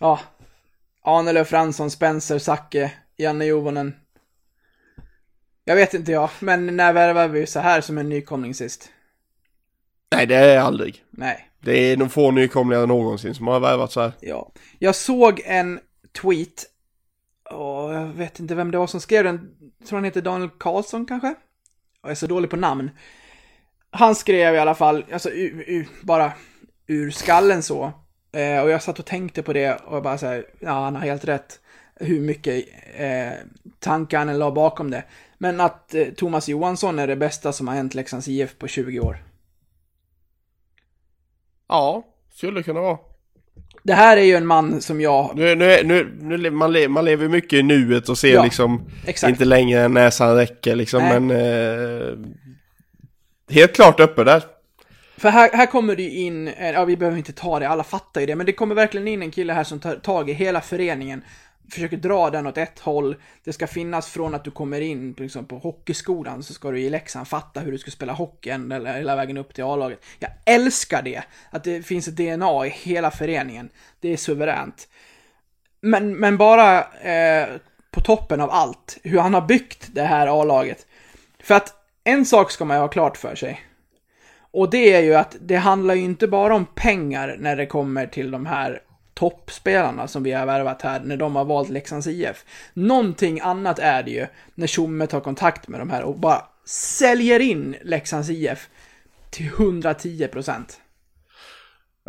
Ja. Ahnelöv, Fransson, Spencer, Zacke, Janne Jovonen. Jag vet inte jag, men när värvade vi så här som en nykomling sist? Nej, det är aldrig. Nej. Det är nog få nykomlingar någonsin som har värvat så här. Ja. Jag såg en tweet. Och jag vet inte vem det var som skrev den. Jag tror han heter Daniel Karlsson kanske? Jag är så dålig på namn. Han skrev i alla fall, alltså u, u, bara ur skallen så. Eh, och jag satt och tänkte på det och bara såhär, ja han har helt rätt. Hur mycket eh, tankar han la bakom det. Men att eh, Thomas Johansson är det bästa som har hänt Leksands IF på 20 år. Ja, skulle kunna vara. Det här är ju en man som jag, Nu, nu, nu, nu man, le, man lever mycket i nuet och ser Ja, liksom exakt. inte längre än näsan räcker liksom, Nej. men eh, helt klart uppe där. För här, här kommer det ju in, eh, ja vi behöver inte ta det, alla fattar ju det, men det kommer verkligen in en kille här som tar tag i hela föreningen, försöker dra den åt ett håll. Det ska finnas från att du kommer in på, liksom, på hockeyskolan så ska du i Leksand fatta hur du ska spela hockeyn eller hela vägen upp till A-laget. Jag älskar det, att det finns ett DNA i hela föreningen. Det är suveränt. Men, men bara eh, på toppen av allt, hur han har byggt det här A-laget. För att en sak ska man ju ha klart för sig. Och det är ju att det handlar ju inte bara om pengar när det kommer till de här toppspelarna som vi har värvat här, när de har valt Leksands IF. Någonting annat är det ju när Tjomme tar kontakt med de här och bara säljer in Leksands IF till 110 procent.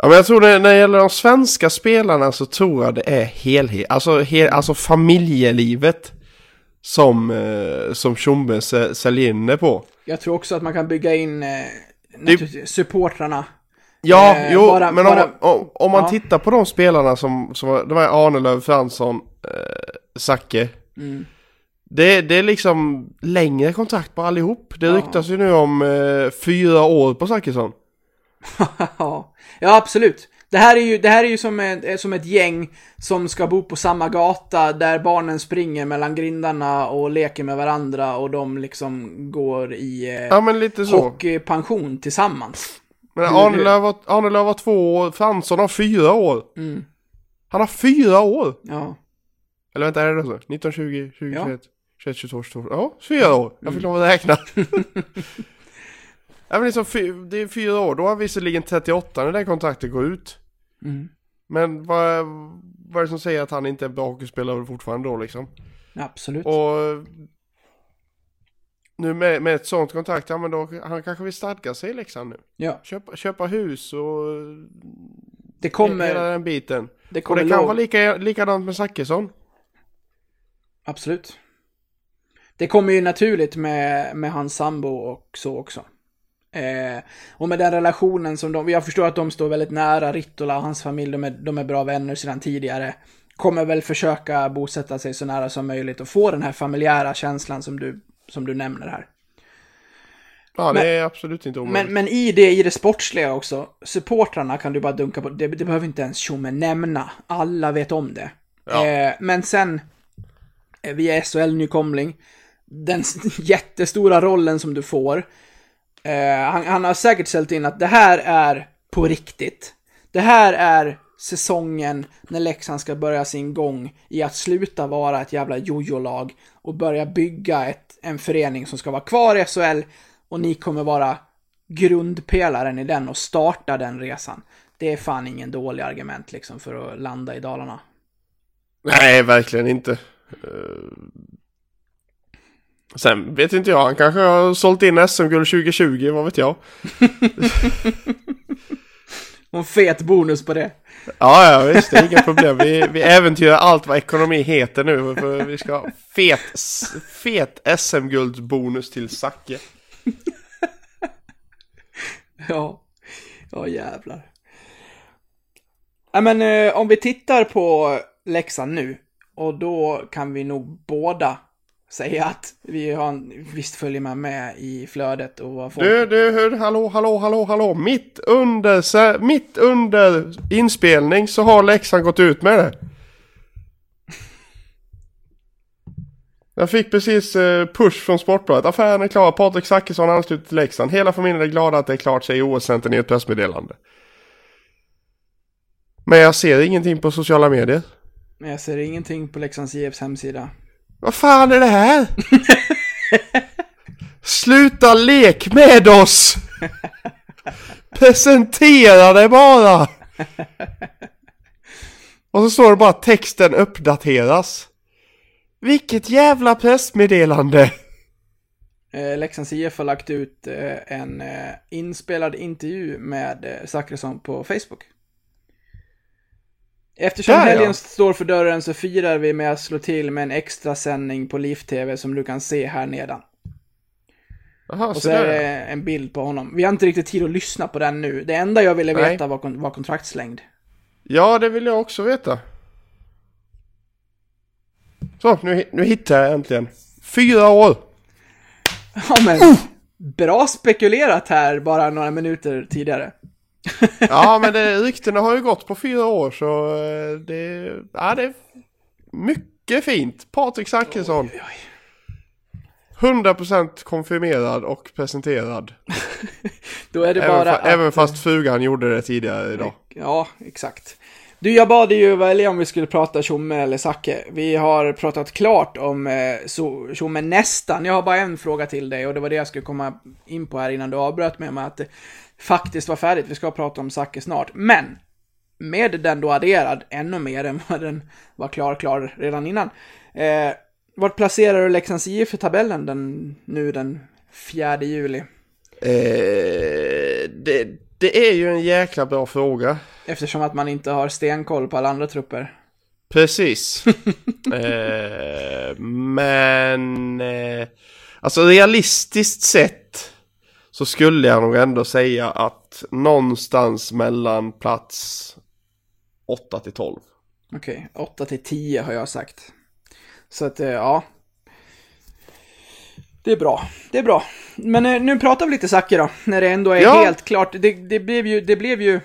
Ja, men jag tror det, när det gäller de svenska spelarna så tror jag det är helhet, alltså, hel, alltså familjelivet som, eh, som Tjomme sä- säljer in det på. Jag tror också att man kan bygga in eh, naturligtvis supportrarna. Ja, Eh, jo, bara- men bara- om, om, om man Ja. tittar på de spelarna som, som det var Arnelöv, Fransson, eh, Zacke. Mm. Det, det är liksom längre kontrakt på allihop. Det Ja. ryktas ju nu om eh, fyra år på Zachrisson. [LAUGHS] ja, ja, absolut. Det här är ju, det här är ju som, ett, som ett gäng som ska bo på samma gata där barnen springer mellan grindarna och leker med varandra och de liksom går i eh, Ja hockeypension tillsammans. Men Arnelöv har, Arnelöv två år, Fransson har fyra år. Mm. Han har fyra år! Ja. Eller vänta, är det så? 19, 20, 20, Ja. 21, 21, 22, 22. Ja, fyra år. Jag fick lov att räkna. [LAUGHS] ja, men liksom, det är fyra år. Då har han visserligen 38 när det kontraktet går ut. Mm. Men vad, vad är det som säger att han inte är en bra hockeyspelare fortfarande då liksom? Absolut. Och nu med, med ett sånt kontrakt, ja men då han kanske vill stadga sig i Leksand nu. Ja, Köpa, köpa hus och det hela kommer, den biten. det Och kommer det kan lov- vara lika, likadant med Zachrisson. Absolut. Det kommer ju naturligt med, med hans sambo och så också. Eh, och med den relationen som de, jag förstår att de står väldigt nära Rittola och hans familj, de är, de är bra vänner sedan tidigare. Kommer väl försöka bosätta sig så nära som möjligt och få den här familjära känslan som du, som du nämner här. Ja, Men- det är absolut inte omöjligt. Men, men i det, i det sportsliga också, supportrarna kan du bara dunka på, det, det behöver inte ens Tjomme nämna. Alla vet om det. Ja. Eh, men sen, eh, via SHL-nykomling, den [LAUGHS] jättestora rollen som du får. Eh, han, han har säkert ställt in att det här är på riktigt. Det här är säsongen när Leksand ska börja sin gång i att sluta vara ett jävla jojo-lag och börja bygga ett, en förening som ska vara kvar i SHL och ni kommer vara grundpelaren i den och starta den resan. Det är fan ingen dålig argument liksom för att landa i Dalarna. Nej, verkligen inte. Eh, Sen vet inte jag, han kanske har sålt in SM-guld 2020, vad vet jag. [LAUGHS] En fet bonus på det. Ja, ja visst, det är inga problem. Vi, vi äventyrar allt vad ekonomi heter nu. För vi ska ha fet, fet SM-guldsbonus till Zacke. [LAUGHS] Ja, ja jävlar. Ja, men eh, om vi tittar på läxan nu, och då kan vi nog båda säga att vi har en, visst följer man med i flödet och vad folk... Du, du, hur, hallå, hallå, hallå, hallå. Mitt under, så, mitt under inspelning så har Leksand gått ut med det. Jag fick precis eh, push från Sportbladet. Affären är klar. Patrik Zackrisson ansluter till Leksand. Hela familjen är glada att det är klart, säger OS-centern i ett pressmeddelande. Men jag ser ingenting på sociala medier. Men jag ser ingenting på Leksands IFs hemsida. Vad fan är det här? Sluta lek med oss! Presentera dig bara! Och så står det bara texten uppdateras. Vilket jävla pressmeddelande! Eh, Leksands IF har lagt ut eh, en eh, inspelad intervju med eh, Zachrisson på Facebook. Eftersom Där, ja. helgen står för dörren så firar vi med att slå till med en extra sändning på LIF-TV som du kan se här nedan. Jaha, Och så så är det en bild på honom. Vi har inte riktigt tid att lyssna på den nu. Det enda jag ville Nej. veta var, kon- var kontraktslängd. Ja, det vill jag också veta. Så, nu, nu hittar jag äntligen. Fyra år! Ja men, bra spekulerat här bara några minuter tidigare. [LAUGHS] Ja, men det, ryktena har ju gått på fyra år så eh, det, ja, det är mycket fint. Patrik Zackrisson. 100% konfirmerad och presenterad. [LAUGHS] Då är det Även, bara fa- att- även fast frugan gjorde det tidigare idag. Ja, exakt. Du, jag bad dig ju välja om vi skulle prata Tjomme eller Zacke. Vi har pratat klart om eh, Tjomme nästan. Jag har bara en fråga till dig och det var det jag skulle komma in på här innan du avbröt mig med att faktiskt var färdigt. Vi ska prata om Zacke snart. Men, med den då adderad, ännu mer än vad den var klar, klar redan innan. Eh, vart placerar du Leksands IF i tabellen den, nu den 4 juli? Eh, det, det är ju en jäkla bra fråga. Eftersom att man inte har stenkoll på alla andra trupper. Precis. [LAUGHS] eh, men eh, alltså realistiskt sett så skulle jag nog ändå säga att någonstans mellan plats 8 till 12. Okej, 8 till 10 har jag sagt. Så att, eh, ja. Det är bra, det är bra. Men eh, nu pratar vi lite Zacke då, när det ändå är Ja. helt klart. Det, det blev ju, det blev ju,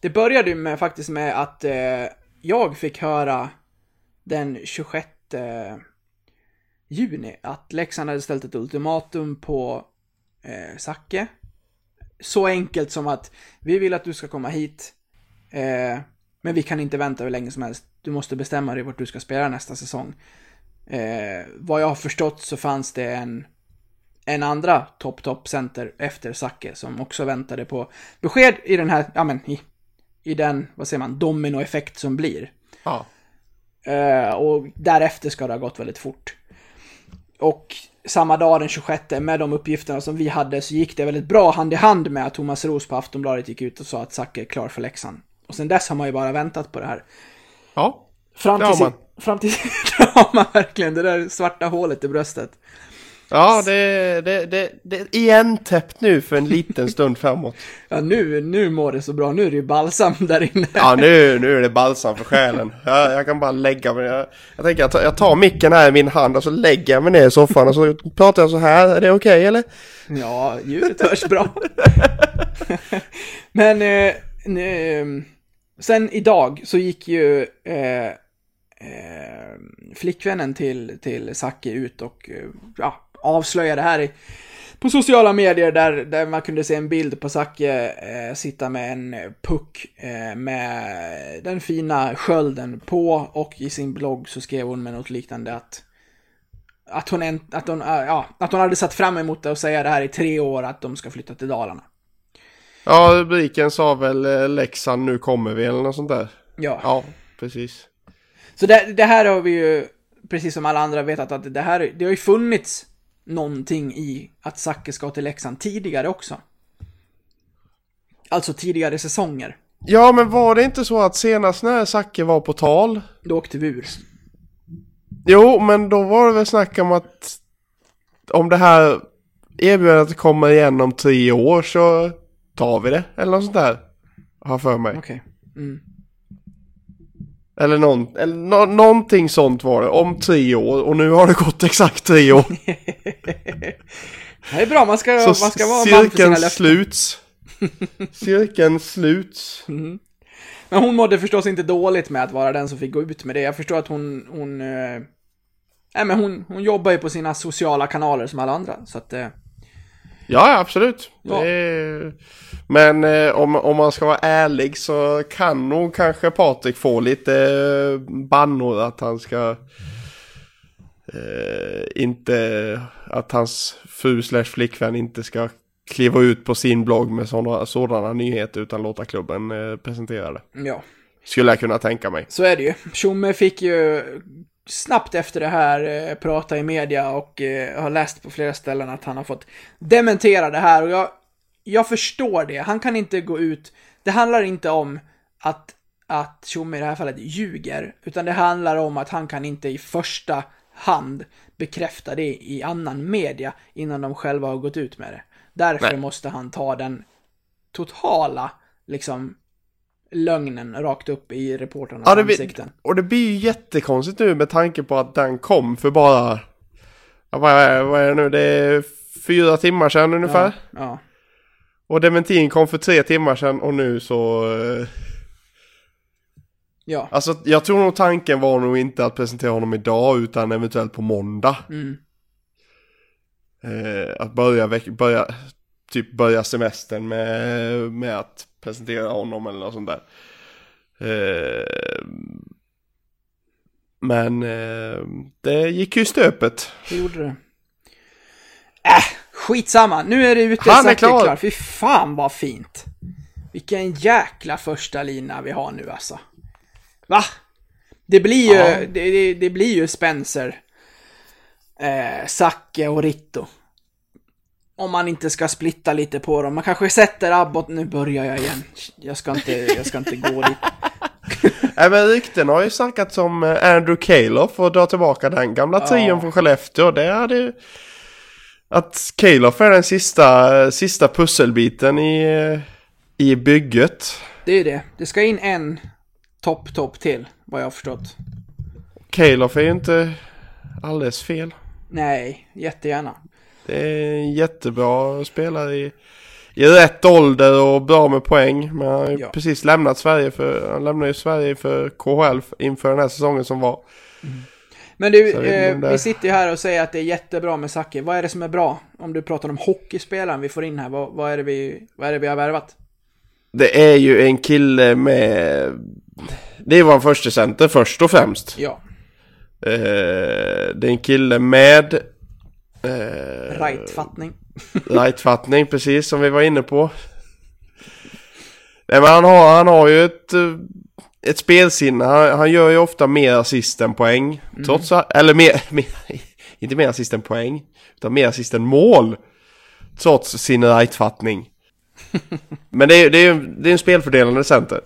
det började ju med, faktiskt med att eh, jag fick höra den 26 juni att Leksand hade ställt ett ultimatum på eh, Zacke. Så enkelt som att vi vill att du ska komma hit, eh, men vi kan inte vänta hur länge som helst. Du måste bestämma dig vart du ska spela nästa säsong. Eh, vad jag har förstått så fanns det en, en andra topp-topp-center efter Zacke som också väntade på besked i den här, ja men i, i den, vad säger man, dominoeffekt som blir. Ja. Eh, och därefter ska det ha gått väldigt fort. Och samma dag den 26 med de uppgifterna som vi hade så gick det väldigt bra hand i hand med att Thomas Roos på Aftonbladet gick ut och sa att Zacke är klar för Leksand. Och sen dess har man ju bara väntat på det här. Ja. Fram Det har till, man. fram till [LAUGHS] det har man verkligen, det där svarta hålet i bröstet. Ja, det, det, det, det är igentäppt nu för en liten [LAUGHS] stund framåt. Ja, nu, nu mår det så bra. Nu är det ju balsam där inne. Ja, nu, nu är det balsam för själen. Jag, jag kan bara lägga mig. Jag, jag tänker att jag tar micken här i min hand och så lägger jag mig ner i soffan och så pratar jag så här. Är det okej eller? Ja, ljudet hörs bra. [LAUGHS] Men eh, nu, sen idag så gick ju eh, eh, flickvännen till, till Zacke ut och eh, ja, avslöjade här i, på sociala medier där, där man kunde se en bild på Zacke eh, sitta med en puck eh, med den fina skölden på och i sin blogg så skrev hon med något liknande att att hon, en, att, hon, äh, ja, att hon hade satt fram emot det och säga det här i tre år att de ska flytta till Dalarna. Ja, rubriken sa väl eh, Leksand nu kommer vi eller något sånt där. Ja. Ja, precis. Så det, det här har vi ju, precis som alla andra vetat att det här, det har ju funnits någonting i att Zacke ska till Leksand tidigare också. Alltså tidigare säsonger. Ja, men var det inte så att senast när Zacke var på tal? Då åkte vi ur. Jo, men då var det väl snack om att om det här erbjudandet kommer igen om tre år så tar vi det. Eller något sånt där. Har för mig. Okej. Mm. Eller, någon, eller nå, någonting sånt var det. Om tre år. Och nu har det gått exakt tre år. [LAUGHS] Det är bra, man ska, Så man ska vara man för sina löften. sluts. [LAUGHS] cirkeln sluts. Men hon mådde förstås inte dåligt med att vara den som fick gå ut med det. Jag förstår att hon, hon, eh, nej men hon, hon jobbar ju på sina sociala kanaler som alla andra. Så att, eh, Ja, absolut. Ja. Är... Men eh, om, om man ska vara ärlig så kan nog kanske Patrik få lite eh, bannor att han ska eh, inte, att hans fru slash flickvän inte ska kliva ut på sin blogg med sådana, sådana nyheter utan låta klubben eh, presentera det. ja, Skulle jag kunna tänka mig. så är det ju. Tjomme fick ju snabbt efter det här eh, prata i media och eh, har läst på flera ställen att han har fått dementera det här och jag, jag förstår det. Han kan inte gå ut, det handlar inte om att, att Tjomme i det här fallet ljuger, utan det handlar om att han kan inte i första hand bekräfta det i annan media innan de själva har gått ut med det. Därför Nej. måste han ta den totala, liksom, lögnen rakt upp i reportrarnas Ja, ansikten. och det blir ju jättekonstigt nu med tanke på att den kom för bara, ja, vad, är, vad är det nu, det är fyra timmar sedan ungefär. Ja, ja. Och dementin kom för tre timmar sedan och nu så... eh, ja. Alltså jag tror nog tanken var nog inte att presentera honom idag utan eventuellt på måndag. Mm. Eh, att börja, börja, typ börja semestern med, med att presentera honom eller något sånt där. Eh, men eh, det gick ju stöpet. Det gjorde det. Äh, skitsamma. Nu är det ute. Han är Zacke klar. Fy fan vad fint. Vilken jäkla första lina vi har nu alltså. Va? Det blir ju, Ja. det, det, det blir ju Spencer, eh, Zacke och Ritto. Om man inte ska splitta lite på dem. Man kanske sätter Abbott, nu börjar jag igen. Jag ska inte, jag ska inte gå dit. [LAUGHS] Nej men rykten har ju snackats om eh, Andrew Calof och dra tillbaka den gamla trion från Skellefteå. Det hade ju... Att Calof är den sista, sista pusselbiten i, eh, i bygget. Det är det. Det ska in en topp, topp till, vad jag har förstått. Calof är ju inte alldeles fel. Nej, jättegärna. Det är en jättebra spelare i, i rätt ålder och bra med poäng. Men han har ju Ja. precis lämnat Sverige för, han lämnade ju Sverige för KHL inför den här säsongen som var. Men du, eh, vi sitter ju här och säger att det är jättebra med Zacke. Vad är det som är bra? Om du pratar om hockeyspelaren vi får in här, vad, vad, är, det vi, vad är det vi har värvat? Det är ju en kille med... Det var en första center först och främst. Ja, Eh, det är en kille med... Eh, right-fattning. [LAUGHS] Rightfattning, precis som vi var inne på. Nej men han har, han har ju ett, eh, ett spelsinne. Han, han gör ju ofta mer assist än poäng. Trots att, eller mer, [LAUGHS] mer, inte mer assist än poäng. Utan mer assist än mål. Trots sin rightfattning. [LAUGHS] men det är, det är det är en spelfördelande center.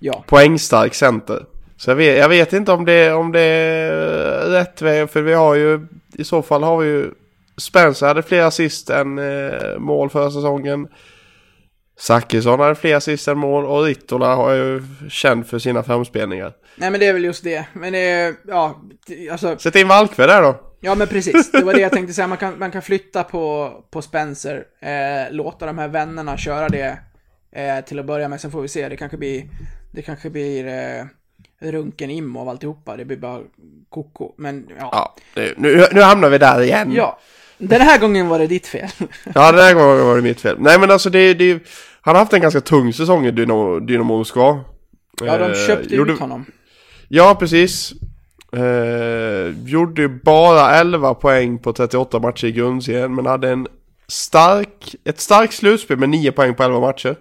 Ja, Poängstark center. Så jag vet, jag vet inte om det, om det är rätt väg. För vi har ju, i så fall har vi ju Spencer hade fler assist än eh, mål förra säsongen. Zachrisson hade fler assist än mål och Rittola har ju känd för sina framspelningar. nej men det är väl just det. Men det är, ja, alltså, Sätt in Valkve där då. ja men precis. Det var det jag tänkte säga. Man kan, man kan flytta på, på Spencer, eh, låta de här vännerna köra det eh, till att börja med. Sen får vi se. Det kanske blir, det kanske blir eh, runken im av alltihopa. Det blir bara koko. Men ja. Ja, nu, nu, nu hamnar vi där igen. Ja. Den här gången var det ditt fel. [LAUGHS] Ja, den här gången var det mitt fel. Nej men alltså det, det han har haft en ganska tung säsong i Dynamo, Dynamo Moskva. Ja, de Eh, köpte gjorde- ut honom. Ja, precis. Eh, gjorde ju bara 11 poäng på 38 matcher i grundserien, men hade en stark, ett starkt slutspel med 9 poäng på 11 matcher.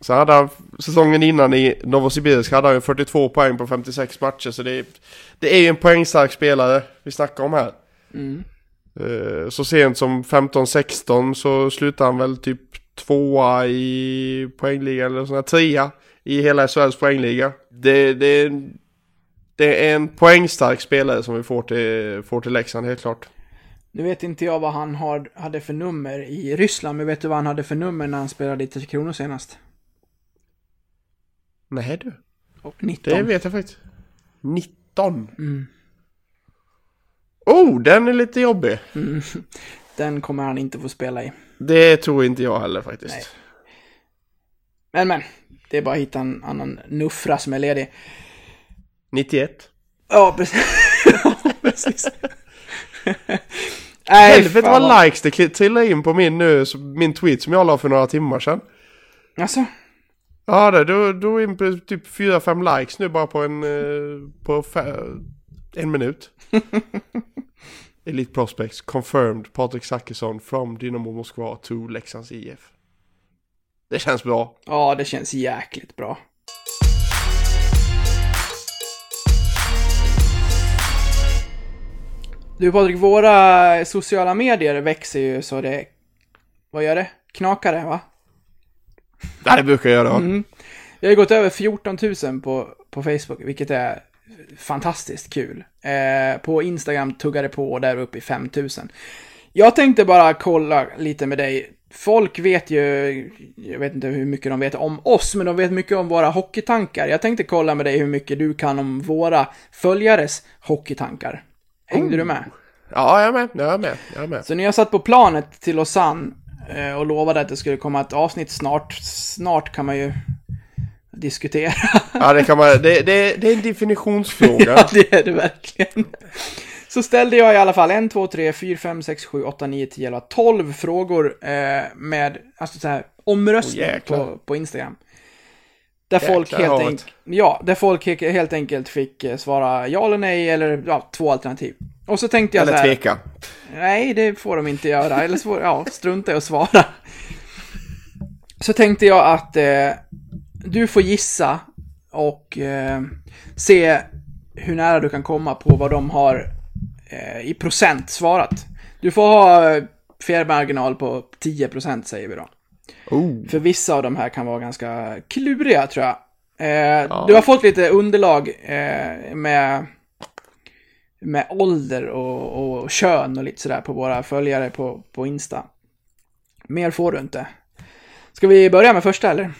Så hade han, säsongen innan i Novosibirsk hade han ju 42 poäng på 56 matcher, så det, är- det är ju en poängstark spelare vi snackar om här. Mm. Eh, så sent som 15-16 så slutade han väl typ tvåa i poängligan eller sådär, trea i hela SHLs poängliga. Det, det, det är en poängstark spelare som vi får till, får till Leksand helt klart. Nu vet inte jag vad han har, hade för nummer i Ryssland, men vet du vad han hade för nummer när han spelade i Tre Kronor senast? Nej du, Och 19. det vet jag faktiskt. 19. Mm. Oh, den är lite jobbig. Den kommer han inte få spela i. Det tror inte jag heller faktiskt. Nej. Men men, det är bara att hitta en annan nuffra som är ledig. 91. Ja, precis. [LAUGHS] precis. [LAUGHS] Nej, Helvete vad likes det trillade in på min nu, min tweet som jag la för några timmar sedan. Alltså, Ja, det, då, då är på typ 4-5 likes nu bara på en, eh, på en minut. [LAUGHS] Elite Prospects confirmed Patrik Zackrisson from Dynamo Moskva to Leksands IF. Det känns bra. ja det känns jäkligt bra. Du Patrik, våra sociala medier växer ju så det... Vad gör det? Knakar det, va? Det brukar jag göra. Mm. Jag har ju gått över 14 000 på, på Facebook, vilket är fantastiskt kul. Eh, på Instagram tuggar det på och där uppe i 5 000. Jag tänkte bara kolla lite med dig. Folk vet ju, jag vet inte hur mycket de vet om oss, men de vet mycket om våra hockeytankar. Jag tänkte kolla med dig hur mycket du kan om våra följares hockeytankar. Hängde du med? Ja, jag är med. Jag är med. Jag är med. Så när jag satt på planet till Lausanne eh, och lovade att det skulle komma ett avsnitt snart, snart kan man ju diskutera. Ja, det kan man. Det, det, det är en definitionsfråga. [LAUGHS] ja, det är det verkligen. Så ställde jag i alla fall 1, 2, 3, 4, 5, 6, 7, 8, 9, 10, 11, 12 frågor eh, med alltså så här, omröstning jäklar. på, på Instagram. Där folk, helt havet. ja, där folk he- helt enkelt fick eh, svara ja eller nej eller ja, två alternativ. Och så tänkte jag Eller så här, tveka. Nej, det får de inte göra. Eller så får, ja, strunta i att svara. Så tänkte jag att eh, du får gissa och eh, se hur nära du kan komma på vad de har eh, i procent svarat. Du får ha eh, felmarginal på 10% säger vi då. Oh. För vissa av de här kan vara ganska kluriga tror jag. Eh, Du har fått lite underlag eh, med, med ålder och, och kön och lite sådär på våra följare på, på Insta. Mer får du inte. Ska vi börja med första eller?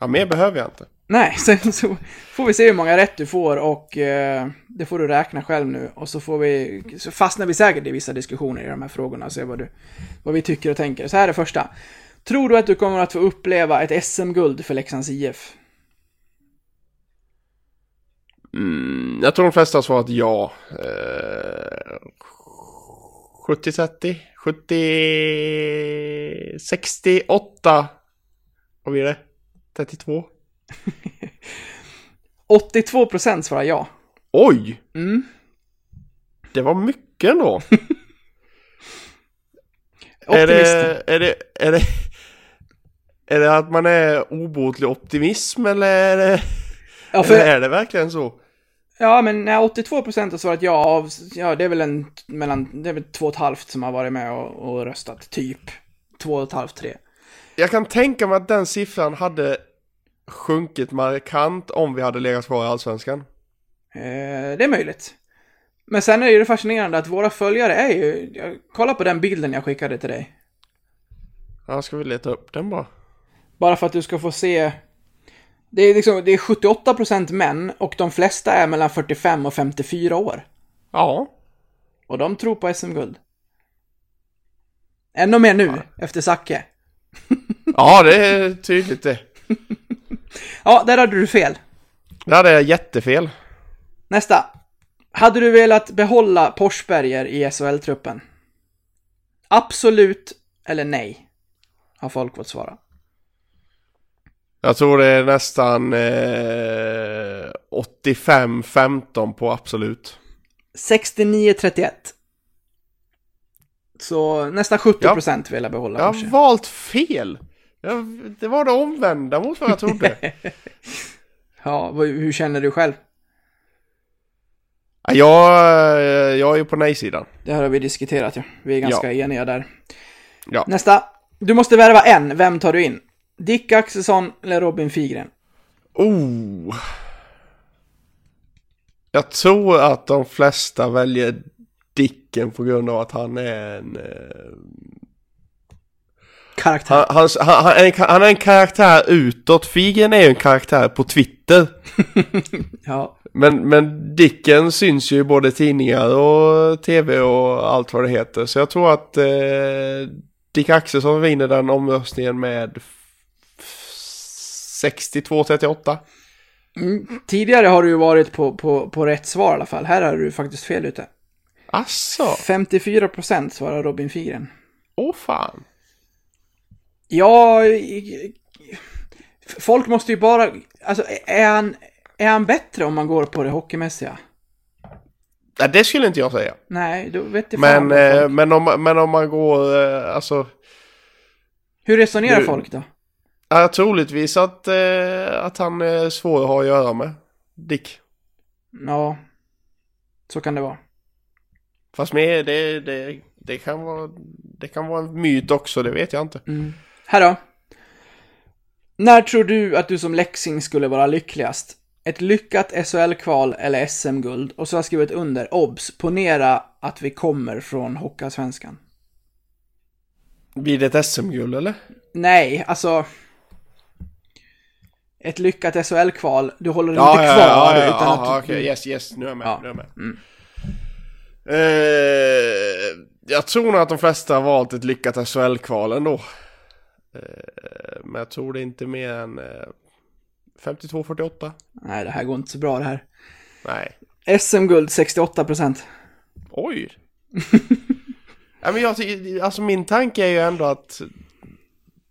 Ja, mer behöver jag inte. Nej, [LAUGHS] sen så får vi se hur många rätt du får och eh, det får du räkna själv nu. Och så får vi, så fastnar vi säkert i vissa diskussioner i de här frågorna och se vad, du, vad vi tycker och tänker. Så här är det första. Tror du att du kommer att få uppleva ett SM-guld för Leksands IF? Mm, jag tror de flesta har svarat ja. Eh, 70-30? 70... 68? Vad blir det? 32? 82% [LAUGHS] svarar ja. Oj! Mm. Det var mycket ändå. [LAUGHS] är, det, är, det, är, det, är det att man är obotlig optimism eller är det, Ja, för, är det verkligen så? ja, men nej, 82% har svarat ja. Av, ja, det är väl en mellan, det är väl två och ett halvt som har varit med och, och röstat, typ. Två och ett halvt, tre. Jag kan tänka mig att den siffran hade sjunkit markant om vi hade legat kvar i Allsvenskan. Eh, det är möjligt. Men sen är det ju fascinerande att våra följare är ju, kolla på den bilden jag skickade till dig. Ja, ska vi leta upp den bara? Bara för att du ska få se. Det är liksom, det är 78% män och de flesta är mellan 45 och 54 år. Ja. Och de tror på SM-guld. Ännu mer nu, efter Zacke. Ja, det är tydligt det. [LAUGHS] Ja, där hade du fel. Det hade jag jättefel. Nästa. Hade du velat behålla Forsberger i SHL-truppen? Absolut eller nej? Har folk fått svara. Jag tror det är nästan eh, 85-15 på absolut. 69-31. Så nästan 70% vill jag behålla Jag har Forsberg. valt fel. Jag, det var det omvända mot vad jag trodde. [LAUGHS] Ja, hur känner du själv? Ja, jag, jag är på nej-sidan. Det här har vi diskuterat ju. Vi är ganska eniga där. Ja. Nästa. Du måste värva en, vem tar du in? Dick Axelsson eller Robin Figren? Oh. Jag tror att de flesta väljer Dicken på grund av att han är en... Eh, Karaktär. han, han, han, är en, han är en karaktär utåt. Figen är ju en karaktär på Twitter. [LAUGHS] Ja. Men, men Dicken syns ju i både tidningar och tv och allt vad det heter. Så jag tror att eh, Dick Axelsson vinner den omröstningen med f- 62-38. Mm. Tidigare har du ju varit på, på, på rätt svar i alla fall. Här är du faktiskt fel ute. Asså? 54% svarar Robin Figren. Åh fan. Ja, folk måste ju bara, alltså är han, är han bättre om man går på det hockeymässiga? Nej, det skulle inte jag säga. Nej, då vet jag Men, eh, men, om, men om man går, eh, alltså, Hur resonerar du- folk då? ja, troligtvis att, eh, att han är svår att ha att göra med. Dick. Ja, så kan det vara. Fast med, det, det, det, kan vara, det kan vara en myt också, det vet jag inte. Här då. När tror du att du som Leksing skulle vara lyckligast? Ett lyckat SHL-kval eller SM-guld? Och så har jag skrivit under, obs, ponera att vi kommer från Hockeyallsvenskan. Blir det ett SM-guld eller? Nej, alltså... Ett lyckat SHL-kval, du håller Ja, inte ja, kvar, ja, ja, utan ja, att... okej, yes, yes, nu är jag med, Ja. nu är jag med. Mm. Eh, jag tror nog att de flesta har valt ett lyckat SHL-kval ändå. Eh, men jag tror det är inte mer än eh, 52-48. Nej, det här går inte så bra det här. Nej. SM-guld 68%. Oj! [LAUGHS] ja, men jag alltså min tanke är ju ändå att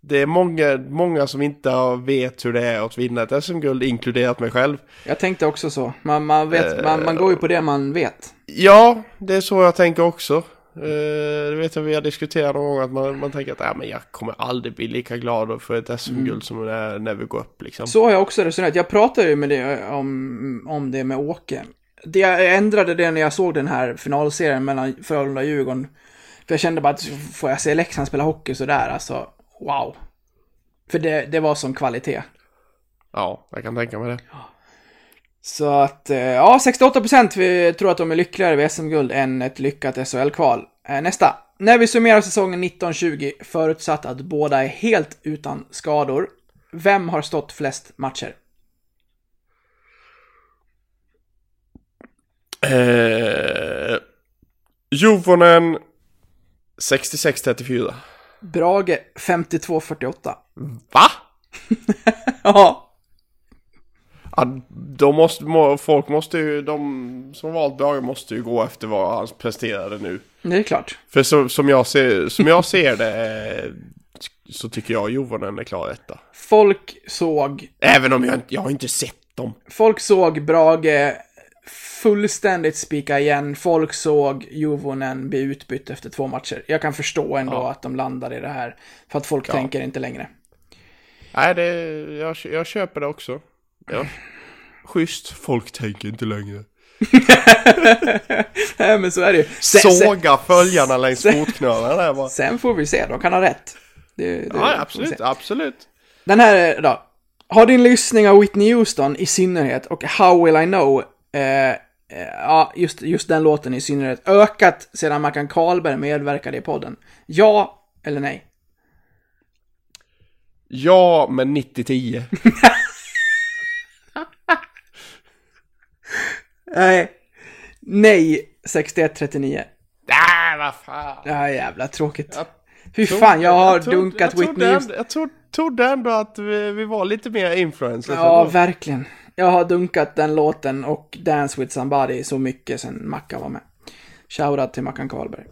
det är många, många som inte vet hur det är att vinna ett SM-guld, inkluderat mig själv. Jag tänkte också så. Man, man, vet, man, man går ju på det man vet. Ja, det är så jag tänker också. Eh, det vet jag vi har diskuterat någon gång att man, man tänker att äh, men jag kommer aldrig bli lika glad för ett SM-guld som när, när vi går upp liksom. Så har jag också resonerat. Jag pratade ju med det, om, om det med Åke. Det jag ändrade det när jag såg den här finalserien mellan Frölunda och Djurgården. För jag kände bara att får jag se Leksand spela hockey sådär, alltså wow. För det, det var som kvalitet. Ja, jag kan tänka mig det. Så att, eh, ja, 68% vi tror att de är lyckligare vid SM-guld än ett lyckat SHL-kval. Eh, Nästa. När vi summerar säsongen 1920, förutsatt att båda är helt utan skador, vem har stått flest matcher? Eh, Juvonen 66-34. Brage 52-48. Va? [LAUGHS] Ja. Ja, de måste, må, folk måste ju, de som valt Brage måste ju gå efter vad han presterade nu. Det är klart. För så, som, jag ser, som jag ser det så tycker jag Juvonen är klar etta. Folk såg, Även om jag, jag har inte sett dem. folk såg Brage fullständigt spika igen. Folk såg Juvonen bli utbytt efter två matcher. Jag kan förstå ändå Ja. att de landar i det här. För att folk Ja. tänker inte längre. Nej, det, jag, jag köper det också. Ja. Schysst, folk tänker inte längre. [LAUGHS] Nej, men så är det ju. Sen, Såga följarna längs fotknölarna där bara. sen får vi se, de kan ha rätt. Det, det Ja, absolut, absolut. Den här då. Har din lyssning av Whitney Houston i synnerhet och How Will I Know, eh, eh, ja, just, just den låten i synnerhet, ökat sedan Mackan Karlberg medverkade i podden? Ja eller nej? Ja, men 90-10. [LAUGHS] Nej. Nej, 61-39. Nej, vad fan. Ja, jävla tråkigt. Jag Fy Trodde- fan, jag har trodde- dunkat jag Whitney Houston. Jag trodde, trodde ändå att vi, vi var lite mer influencers. Ja, ändå. verkligen. Jag har dunkat den låten och Dance with somebody så mycket sen Mackan var med. Shoutout till Mackan Karlberg.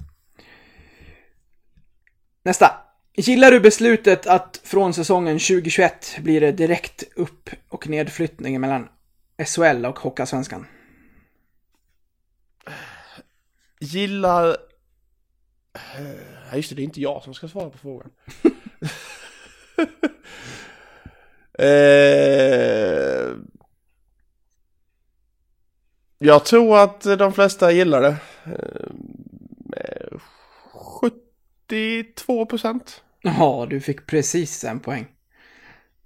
Nästa. Gillar du beslutet att från säsongen 2021 blir det direkt upp och nedflyttning mellan SHL och Hockeyallsvenskan? Gillar... Eh, just det, det är inte jag som ska svara på frågan. [LAUGHS] eh, jag tror att de flesta gillar det. Eh, med 72 procent. Ja, du fick precis en poäng.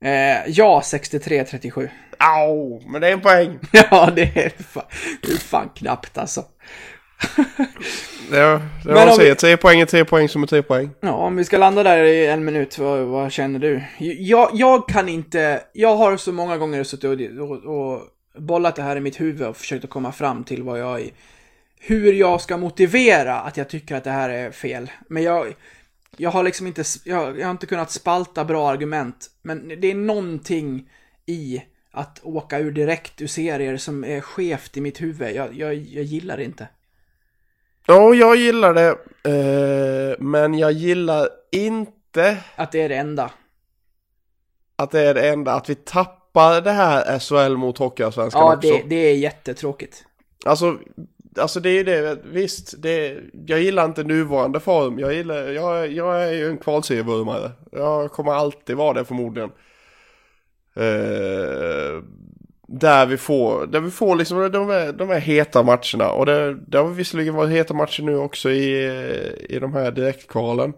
Eh, ja, 63-37. Au, men det är en poäng. [LAUGHS] Ja, det är, fan, det är fan knappt alltså. [LAUGHS] Det, det om säger, vi- tre poäng är tre poäng som är tre poäng. Ja, om vi ska landa där i en minut, vad, vad känner du? Jag, jag kan inte, jag har så många gånger suttit och, och, och bollat det här i mitt huvud och försökt att komma fram till vad jag, hur jag ska motivera att jag tycker att det här är fel. Men jag, jag har liksom inte, jag, jag har inte kunnat spalta bra argument. Men det är någonting i att åka ur direkt ur serier som är skevt i mitt huvud. Jag, jag, jag gillar det inte. Ja, jag gillar det. Eh, men jag gillar inte Att det är det enda. att det är det enda. Att vi tappar det här SHL mot Hockeyallsvenskan Ja, också. det, det är jättetråkigt. Alltså, alltså det är ju det, visst, det, jag gillar inte nuvarande form. Jag gillar, jag, jag är ju en kvalserievurmare. Jag kommer alltid vara det förmodligen. Eh, där vi får, där vi får liksom de här, de här heta matcherna. Och det, det har visserligen varit heta matcher nu också i, i de här direktkvalen.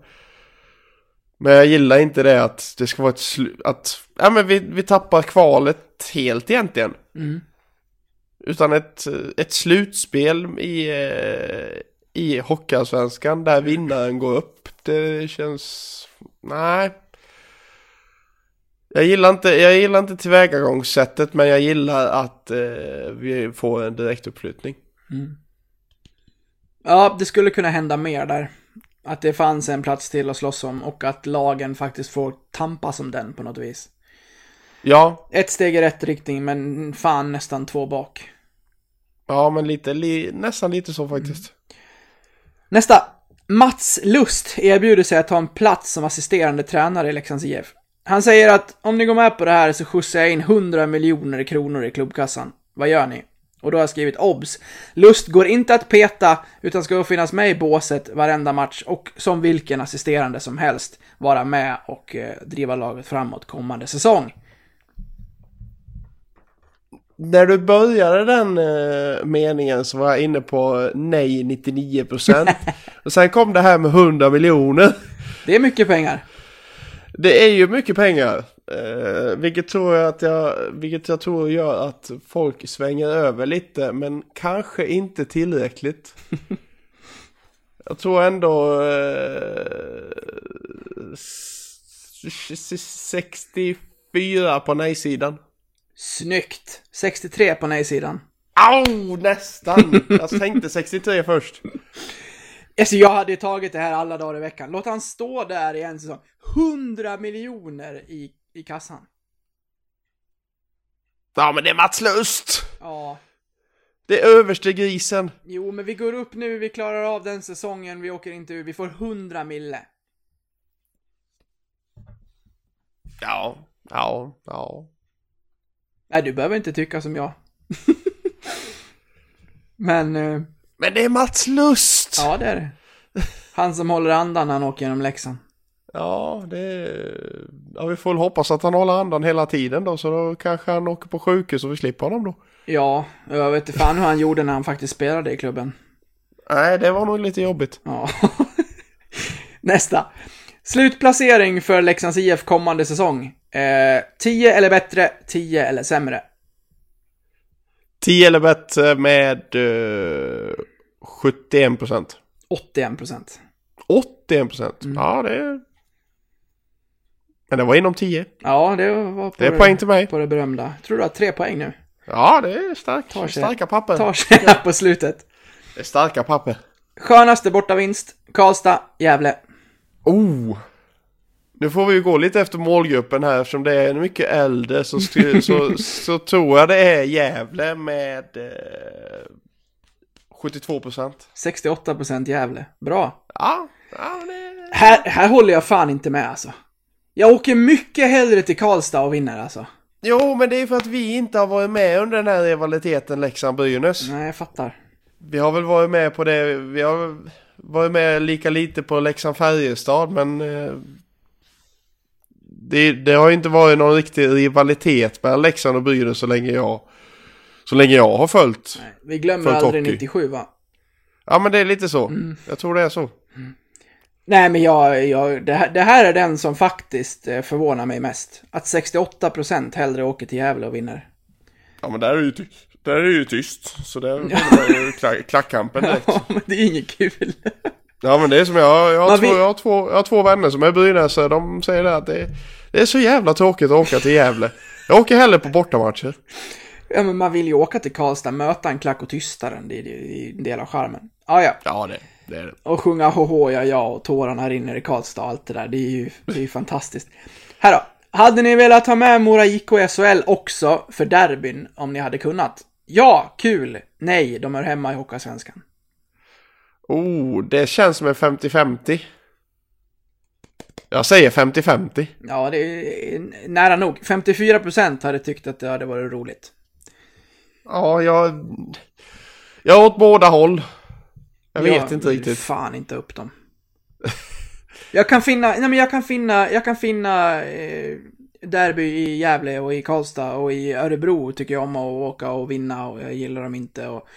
Men jag gillar inte det att det ska vara ett slut, att, ja men vi, vi tappar kvalet helt egentligen. Mm. Utan ett, ett slutspel i, i Hockeyallsvenskan där vinnaren går upp. Det känns... Nej. Jag gillar inte, jag gillar inte tillvägagångssättet men jag gillar att eh, vi får en direktuppflyttning. Ja, det skulle kunna hända mer där. Att det fanns en plats till att slåss om och att lagen faktiskt får tampas om den på något vis. Ja, Ett steg i rätt riktning, men fan nästan två bak. ja men lite, li, nästan lite så faktiskt. Nästa. Mats Lust erbjuder sig att ta en plats som assisterande tränare i Leksands IF. Han säger att om ni går med på det här så skjutsar jag in 100 miljoner kronor i klubbkassan. Vad gör ni? Och då har jag skrivit obs. Lust går inte att peta, utan ska finnas med i båset varenda match och som vilken assisterande som helst vara med och eh, driva laget framåt kommande säsong. När du började den eh, meningen så var jag inne på nej 99% [LAUGHS] och sen kom det här med 100 miljoner. Det är mycket pengar. Det är ju mycket pengar. Eh, vilket tror jag att jag, vilket jag tror gör att folk svänger över lite, men kanske inte tillräckligt. [LAUGHS] jag tror ändå eh, s- s- 64 på nej-sidan. Snyggt! 63 på nej-sidan. Au, nästan! Jag tänkte 63 först. Alltså jag hade tagit det här alla dagar i veckan. Låt han stå där i en säsong. 100 miljoner i, i kassan. Ja, men det är Mats Lust! Ja. Det är överste grisen. Jo, men vi går upp nu, vi klarar av den säsongen, vi åker inte ur, vi får 100 mille. Ja, ja, ja. Nej, du behöver inte tycka som jag. [LAUGHS] men, eh, Men det är Mats Lust! Ja det är det. Han som håller andan när han åker genom Leksand. Ja, det... Ja, vi får väl hoppas att han håller andan hela tiden då, så då kanske han åker på sjukhus och vi slipper honom då. Ja, jag vet inte fan hur han gjorde när han faktiskt spelade i klubben. Nej, det var nog lite jobbigt. Ja. [LAUGHS] Nästa. Slutplacering för Leksands IF kommande säsong. Eh, 10 eller bättre, 10 eller sämre. 10 eller bättre med eh, 71 procent. 81 procent. 81 procent. Ja, det är... Men det var inom 10. Ja, det var på Det är poäng till mig. på det berömda. Tror du har tre poäng nu. Ja, det är stark, Tar sig- starka papper. Tar sig här på slutet. Det är starka papper. Skönaste bortavinst. Karlstad, Gävle. Oh! Nu får vi ju gå lite efter målgruppen här eftersom det är mycket äldre så, sk- så, [LAUGHS] så tror jag det är Gävle med eh, 72 procent. 68 procent Gävle. Bra. Ja, ja det... Här, här håller jag fan inte med alltså. Jag åker mycket hellre till Karlstad och vinner alltså. Jo, men det är för att vi inte har varit med under den här rivaliteten Leksand-Brynäs. Nej, jag fattar. Vi har väl varit med på det, vi har varit med lika lite på Leksand-Färjestad men eh, det, det har inte varit någon riktig rivalitet mellan Leksand och Brynäs så länge jag så länge jag har följt. Nej, vi glömmer Följt aldrig hockey. 97 va? Ja men det är lite så. Jag tror det är så. Nej, men jag, jag, det, här, det här är den som faktiskt eh, förvånar mig mest. Att 68% hellre åker till Gävle och vinner. Ja men där är det ju, ty- där är det ju tyst. Så där vinner ju kla- klackkampen [LAUGHS] direkt. Ja, men det är inget kul. Ja men det är som jag, jag, har, Man två, vill- jag, har, två, jag har två vänner som är brynäsare. De säger det att det, det är så jävla tråkigt att åka till Gävle. Jag åker hellre på bortamatcher. Ja, men man vill ju åka till Karlstad, möta en klack och tystaren. Det är, det är en del av charmen. Ah, ja, Ja det, det är det. och sjunga hoho ja ja och tårarna rinner i Karlstad och allt det där. Det är ju, det är ju fantastiskt. Här då. Hade ni velat ha med Mora IK i SHL också för derbyn om ni hade kunnat? Ja, kul! Nej, de är hemma i Hockeyallsvenskan. Oh, det känns som en 50-50. Jag säger 50-50. Ja, det är nära nog. 54% hade tyckt att det hade varit roligt. Ja, jag... Jag åt båda håll. Jag vet inte vill riktigt. fan inte upp dem. [LAUGHS] Jag kan finna, nej men jag kan finna, jag kan finna eh, derby i Gävle och i Karlstad och i Örebro tycker jag om att åka och vinna och jag gillar dem inte och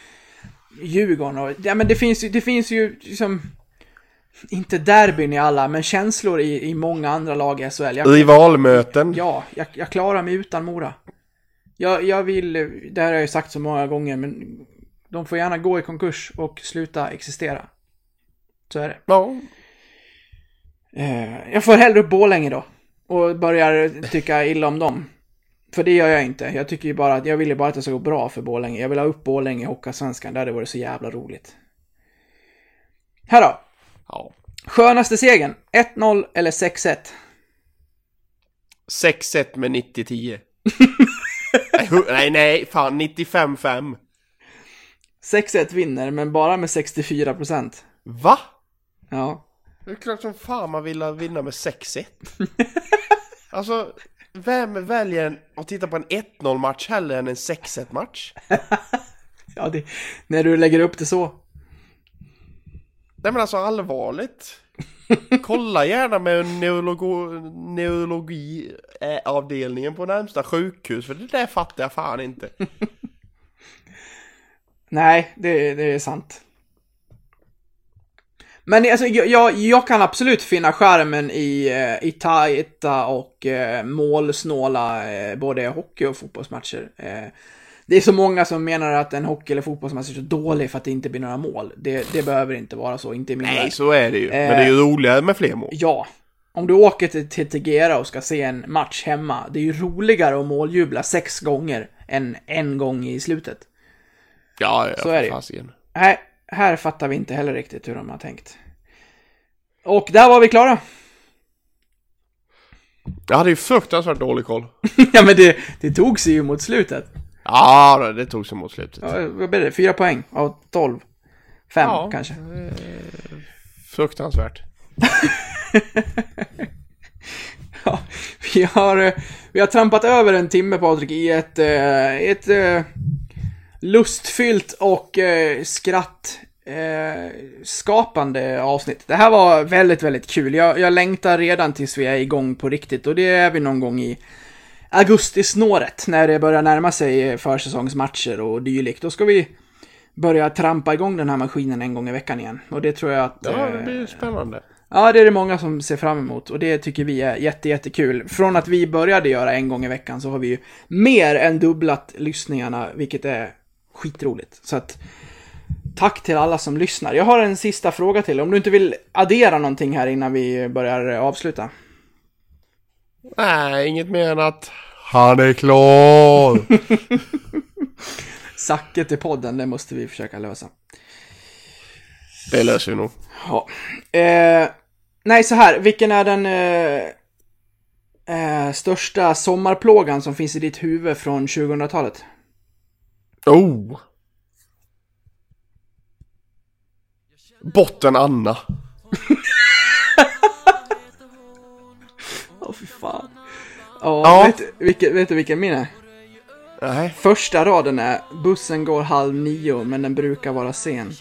Djurgården och, ja men det finns ju, det finns ju liksom inte derbyn i alla, men känslor i, i många andra lag i SHL. Jag, Rivalmöten. Ja, jag, jag klarar mig utan Mora. Jag, jag vill, det här har jag ju sagt så många gånger, men de får gärna gå i konkurs och sluta existera. Så är det. Ja. Eh, jag får hellre upp Borlänge då. Och börjar tycka illa om dem. För det gör jag inte. Jag tycker ju bara att, jag vill ju bara att det ska gå bra för Borlänge. Jag vill ha upp Borlänge i Hockeyallsvenskan. Det hade varit så jävla roligt. Här då. ja. Skönaste segern. 1-0 eller 6-1? 6-1 med 90-10. [LAUGHS] nej, nej, fan 95-5. 6-1 vinner, men bara med 64%. Va? Ja. Det är klart som fan man vill vinna med 6-1. alltså, vem väljer en, att titta på en 1-0 match hellre än en 6-1 match? Ja, det, när du lägger upp det så. Nej men alltså allvarligt. Kolla gärna med neurologiavdelningen eh, på närmsta sjukhus för det där fattar jag fan inte. Nej, det, det är sant. Men alltså, jag, jag, kan absolut finna skärmen i, eh, i tajta och eh, målsnåla eh, både hockey och fotbollsmatcher. Eh, det är så många som menar att en hockey eller fotbollsmatch är så dålig för att det inte blir några mål. Det, det behöver inte vara så, inte i min Nej värld. så är det ju. Men det är ju roligare med fler mål. Ja. Om du åker till, till Tegera och ska se en match hemma, det är ju roligare att måljubla sex gånger än en gång i slutet. Ja, ja Så är det ju. fasiken. Nej, här fattar vi inte heller riktigt hur de har tänkt. Och där var vi klara. Jag hade ju fruktansvärt dålig koll. [LAUGHS] ja, men det, det tog sig ju mot slutet. Ja, det- tog sig mot slutet. Ja, vad blev det? Fyra poäng av tolv? Fem Ja. kanske? Fruktansvärt. [LAUGHS] Ja, vi har, eh, vi har trampat över en timme Patrik i ett, eh, ett eh, lustfyllt och eh, skratt eh, skapande avsnitt. Det här var väldigt, väldigt kul. Jag, jag längtar redan tills vi är igång på riktigt och det är vi någon gång i augustisnåret när det börjar närma sig försäsongsmatcher och dylikt. Då ska vi börja trampa igång den här maskinen en gång i veckan igen. Och det tror jag att... Ja, det eh, blir spännande. Ja, det är det många som ser fram emot och det tycker vi är jätte, jättekul. Från att vi började göra en gång i veckan så har vi ju mer än dubblat lyssningarna, vilket är skitroligt. Så att, tack till alla som lyssnar. Jag har en sista fråga till, om du inte vill addera någonting här innan vi börjar avsluta. Nej, inget mer än att han är klar. [LAUGHS] Sacket i podden, det måste vi försöka lösa. det löser vi nog. Ja. Eh, nej, så här. Vilken är den eh, eh, största sommarplågan som finns i ditt huvud från 2000-talet? Oh! Botten Anna. fan. Ja, ja. Vet, vilket, vet du vilken min är? Nej. Första raden är bussen går halv nio men den brukar vara sen.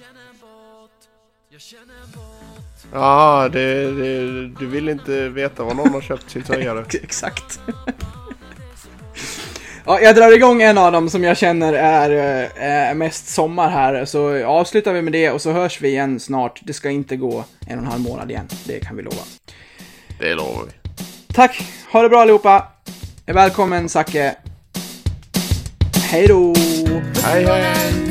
Ja, det, det, du vill inte veta vad någon har köpt sin tröja [LAUGHS] Exakt. ja, jag drar igång en av dem som jag känner är, eh, är mest sommar här, så avslutar vi med det och så hörs vi igen snart. Det ska inte gå en och en halv månad igen, det kan vi lova. Det lovar vi. Tack, ha det bra allihopa. Välkommen Zacke. Hej då! Hej hej!